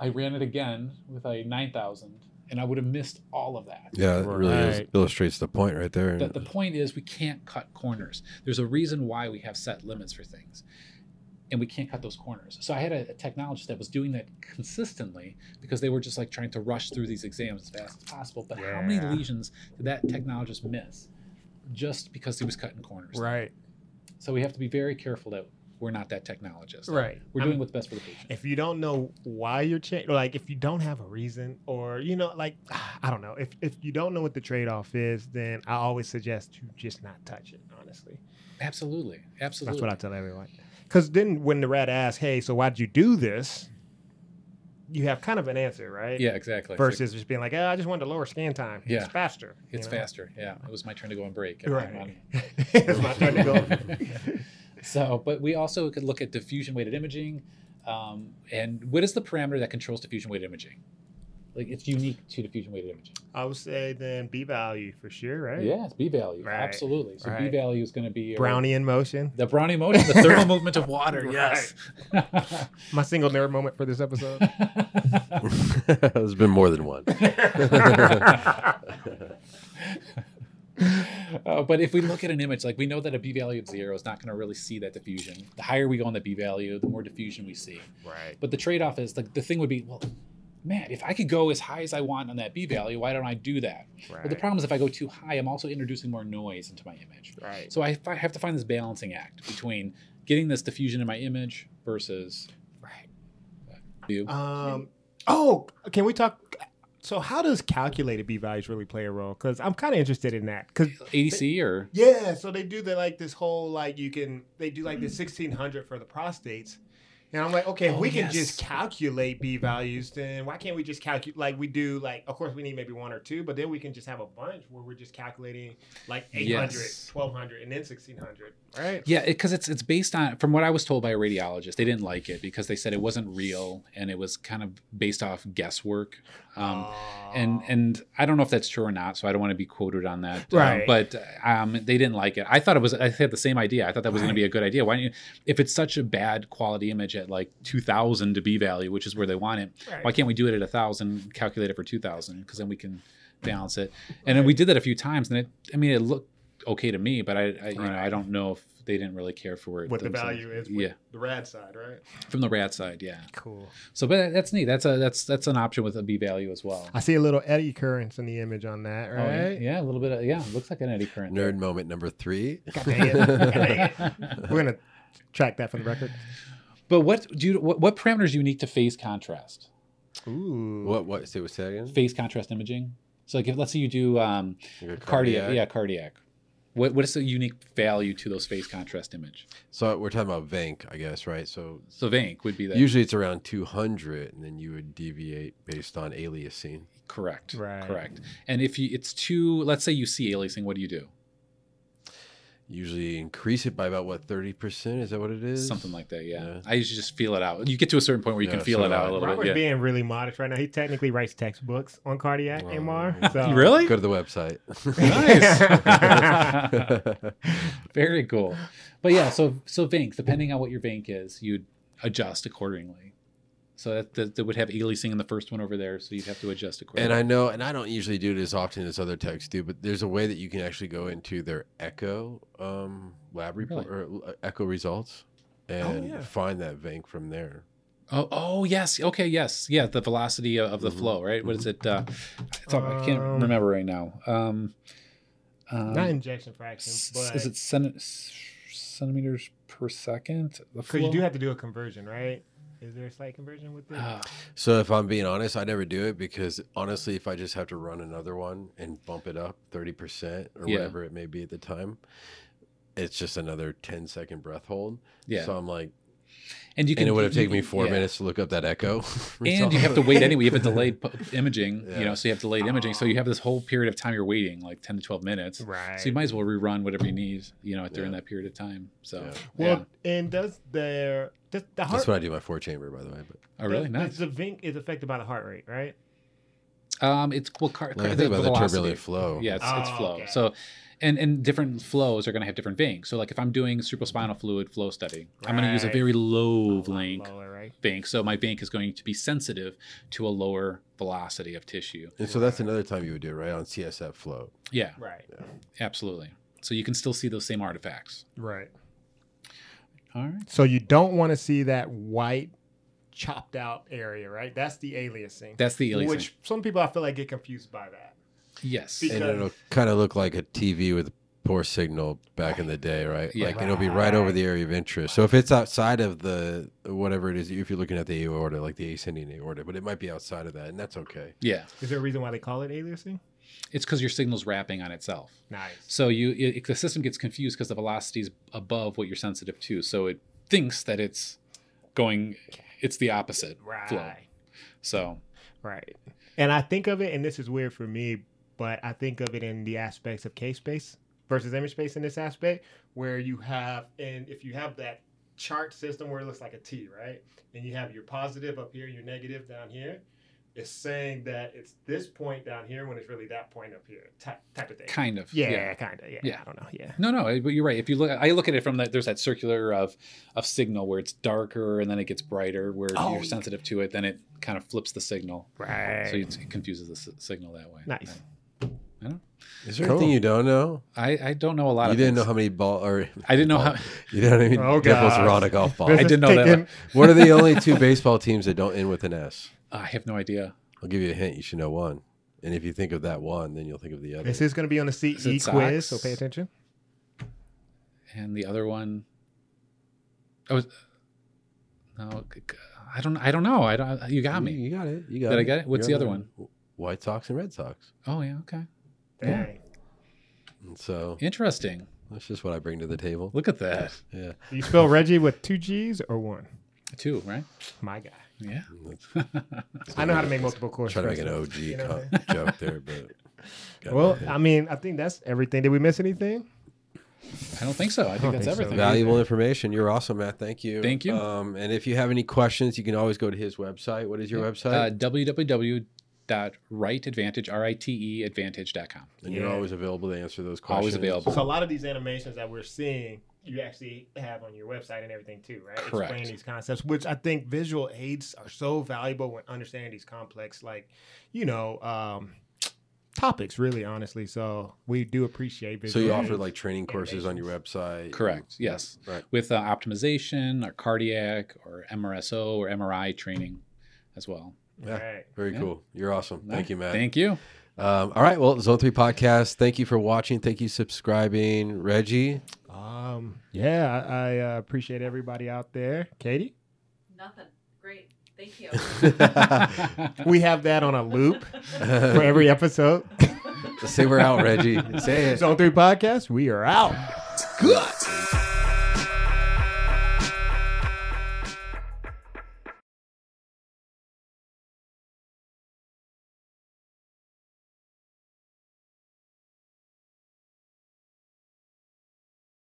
I ran it again with a 9000 and I would have missed all of that. Yeah, it really is, Right. illustrates the point right there. The, the point is, we can't cut corners. There's a reason why we have set limits for things, and we can't cut those corners. So I had a, a technologist that was doing that consistently because they were just like trying to rush through these exams as fast as possible. But how many lesions did that technologist miss just because he was cutting corners? Right. So we have to be very careful that we're not that technologist. Right. We're I doing mean, what's best for the patient. if you don't know why you're changing, like if you don't have a reason, or you know, like I don't know, if if you don't know what the trade off is, then I always suggest to just not touch it. Honestly, Absolutely. Absolutely. that's what I tell everyone. Because then when the rad asks, "Hey, so why'd you do this?" You have kind of an answer, right? Yeah, exactly. Versus just being like, "Oh, I just wanted to lower scan time. Yeah. It's faster. It's know? faster. Yeah, it was my turn to go on break. Right. it's my turn to go. so, but we also could look at diffusion weighted imaging. Um, and what is the parameter that controls diffusion weighted imaging? Like it's unique to diffusion weighted imaging. I would say then B value for sure, right? Yeah, it's B value. Right. Absolutely. So B value is going to be Brownian motion. The Brownian motion, the thermal movement of water. Yes. My single nerd moment for this episode. There's been more than one. Uh, but if we look at an image, like we know that a B value of zero is not going to really see that diffusion. The higher we go on the B value, the more diffusion we see. right. But the trade-off is like the thing would be, well, man, if I could go as high as I want on that B value, why don't I do that? Right. But the problem is if I go too high, I'm also introducing more noise into my image. Right. So I, I have to find this balancing act between getting this diffusion in my image versus right. view. Um. Oh, can we talk? So, how does calculated B values really play a role? Because I'm kind of interested in that. Because ADC or yeah, so they do the like this whole like you can they do like the 1600 for the prostates. And I'm like, okay, if Oh, we can just calculate B values, then why can't we just calculate like we do? Like, of course, we need maybe one or two, but then we can just have a bunch where we're just calculating like 800, Yes. 1200, and then 1600, right? Yeah, because it's it's based on from what I was told by a radiologist. They didn't like it because they said it wasn't real and it was kind of based off guesswork. Um, and and I don't know if that's true or not, so I don't want to be quoted on that. Um, Right. but um, they didn't like it. I thought it was. I had the same idea. I thought that was going to be a good idea. Why don't you? If it's such a bad quality image at like two thousand to B value, which is where they want it, Right. why can't we do it at a thousand? Calculate it for two thousand, because then we can balance it. And then we did that a few times, and it. I mean, it looked okay to me, but I, I you know I don't know if they didn't really care for it. what the value is. With Yeah, the rad side, right? from the rad side, yeah. Cool. So, but that's neat. That's a that's that's an option with a B value as well. I see a little eddy currents in the image on that, Oh, yeah. right? yeah, a little bit. Of, yeah, looks like an eddy current. Nerd moment number three. God dang it. God dang We're gonna track that for the record. But what do you what, what parameters are unique to phase contrast? Ooh. What? What? Say what? Say that again. Phase contrast imaging. So, like, if let's say you do um, Like a cardiac, yeah, cardiac. What what is the unique value to those phase contrast image? So we're talking about VENC, I guess, right? So So VENC would be that. usually it's around 200, and then you would deviate based on aliasing. correct. Right. Correct. And if you it's too, let's say you see aliasing, what do you do? Usually increase it by about what 30 percent? Is that what it is? Something like that. Yeah. Yeah. I usually just feel it out. You get to a certain point where you Yeah, can feel so it out I. a little Robert's bit. Yeah. being really modest right now. He technically writes textbooks on cardiac Oh. MR. So. Really? Go to the website. Nice. Very cool. But yeah, so so VENC, depending on what your VENC is, you'd adjust accordingly. So that, that, that would have aliasing in the first one over there, so you'd have to adjust accordingly. And I know, and I don't usually do it as often as other techs do, but there's a way that you can actually go into their Echo um, lab report or uh, Echo results and yeah. find that VENC from there. Oh, oh yes. Okay, yes. Yeah, the velocity of, of the Mhm. flow, right? What is it? Uh, it's all- I can't Um, remember right now. Um, um, Not injection fraction, s- but is it centi- centimeters per second? Because you do have to do a conversion, right? Is there a slight conversion with it? Ah, So if I'm being honest, I never do it because honestly, if I just have to run another one and bump it up 30% or Yeah. whatever it may be at the time, it's just another 10 second breath hold. yeah, So I'm like, and you can. and it would have taken me four yeah. minutes to look up that echo. and you have to wait anyway. You have a delayed po- imaging, you know, so you have delayed imaging. So you have this whole period of time you're waiting, like ten to twelve minutes. right. So you might as well rerun whatever you need, you know, during Yeah. that period of time. So, Yeah. well, and does their does the heart That's what I do my four chamber, by the way. But yeah. oh, really does- nice. does the VENC is affected by the heart rate, right? Um, it's well, car, like, car, I think about the turbulent flow. Yeah, it's, it's Oh, flow. okay. So, and and different flows are going to have different VENCs. So, like if I'm doing cerebrospinal fluid flow study, I'm going to use a very low lot link right? bank. So my bank is going to be sensitive to a lower velocity of tissue. And so that's another time you would do it, right? On CSF flow. Yeah, Right. absolutely. So you can still see those same artifacts. Right. All right. So you don't want to see that white chopped out area, right? That's the aliasing. That's the aliasing. Which some people I feel like get confused by that. Yes. Because- And it'll kind of look like a TV with poor signal back in the day, right? Yeah. Like it'll be right over the area of interest. So if it's outside of the whatever it is, if you're looking at the aorta, like the ascending aorta, but it might be outside of that, and that's okay. Yeah. Is there a reason why they call it aliasing? It's because your signal's wrapping on itself. Nice. So you it, the system gets confused because the velocity is above what you're sensitive to. So it thinks that it's going, it's the opposite Right. flow. So Right. And I think of it, and this is weird for me, but I think of it in the aspects of K space versus image space in this aspect, where you have, and if you have that chart system where it looks like a T, right? And you have your positive up here, your negative down here, it's saying that it's this point down here when it's really that point up here, type, type of thing. kind of. yeah, yeah. kind of. Yeah, Yeah. I don't know. Yeah. No, no, but you're right. If you look, I look at it from that. There's that circular of of signal where it's darker and then it gets brighter. Where Oh, you're yeah. sensitive to it, then it kind of flips the signal. Right. So it confuses the s- signal that way. nice. Is there Cool. anything you don't know? I, I don't know a lot You of didn't know how many ball or I didn't know how. you didn't know how many Oh, dimples gosh. are on a golf ball. I didn't know that Taking- what are the only two baseball teams that don't end with an S? I have no idea. I'll give you a hint. You should know one. And if you think of that one, then you'll think of the other. This is going to be on the CE Is it quiz, so pay attention. And the other one, oh, was- no, g- g- I don't. I don't know. I don't. You got me. You got it. You got Did it. I get it? What's You're the other one? White Sox and Red Sox. Oh yeah. Okay. Yeah. Dang. And so Interesting. that's just what I bring to the table. Look at that. Yeah. Do you spell Reggie with two G's or one? Two, right? My guy. Yeah. I know how to make multiple course. Trying to make an. OG You know what I'm joke there, but got Well, nothing. I mean, I think that's everything. Did we miss anything? I don't think so. I think don't that's think so. everything. valuable information. You're awesome, Matt. Thank you. Thank you. Um, and if you have any questions, you can always go to his website. What is your Uh, website? www.riteadvantage, R-I-T-E advantage.com. and you're always available to answer those questions. Always available. So a lot of these animations that we're seeing, you actually have on your website and everything too, right? Correct. Explain these concepts, which I think visual aids are so valuable when understanding these complex, like, you know, um, topics, really, honestly. So we do appreciate. So you visual offer like training courses on your website. Correct. Yes. Right. With uh, optimization or cardiac or MRSO or MRI training as well. Yeah. Right. Very Yeah. coll You're awesome. Thank you, Matt. Thank you. Um, all right. Well, Zone Three Podcast. Thank you for watching. Thank you subscribing, Reggie. Um, yeah, I, I uh, appreciate everybody out there. Katie, Nothing. Great. Thank you. we have that on a loop for every episode. Say we're out, Reggie. Say it. Zone Three Podcast. We are out. Good.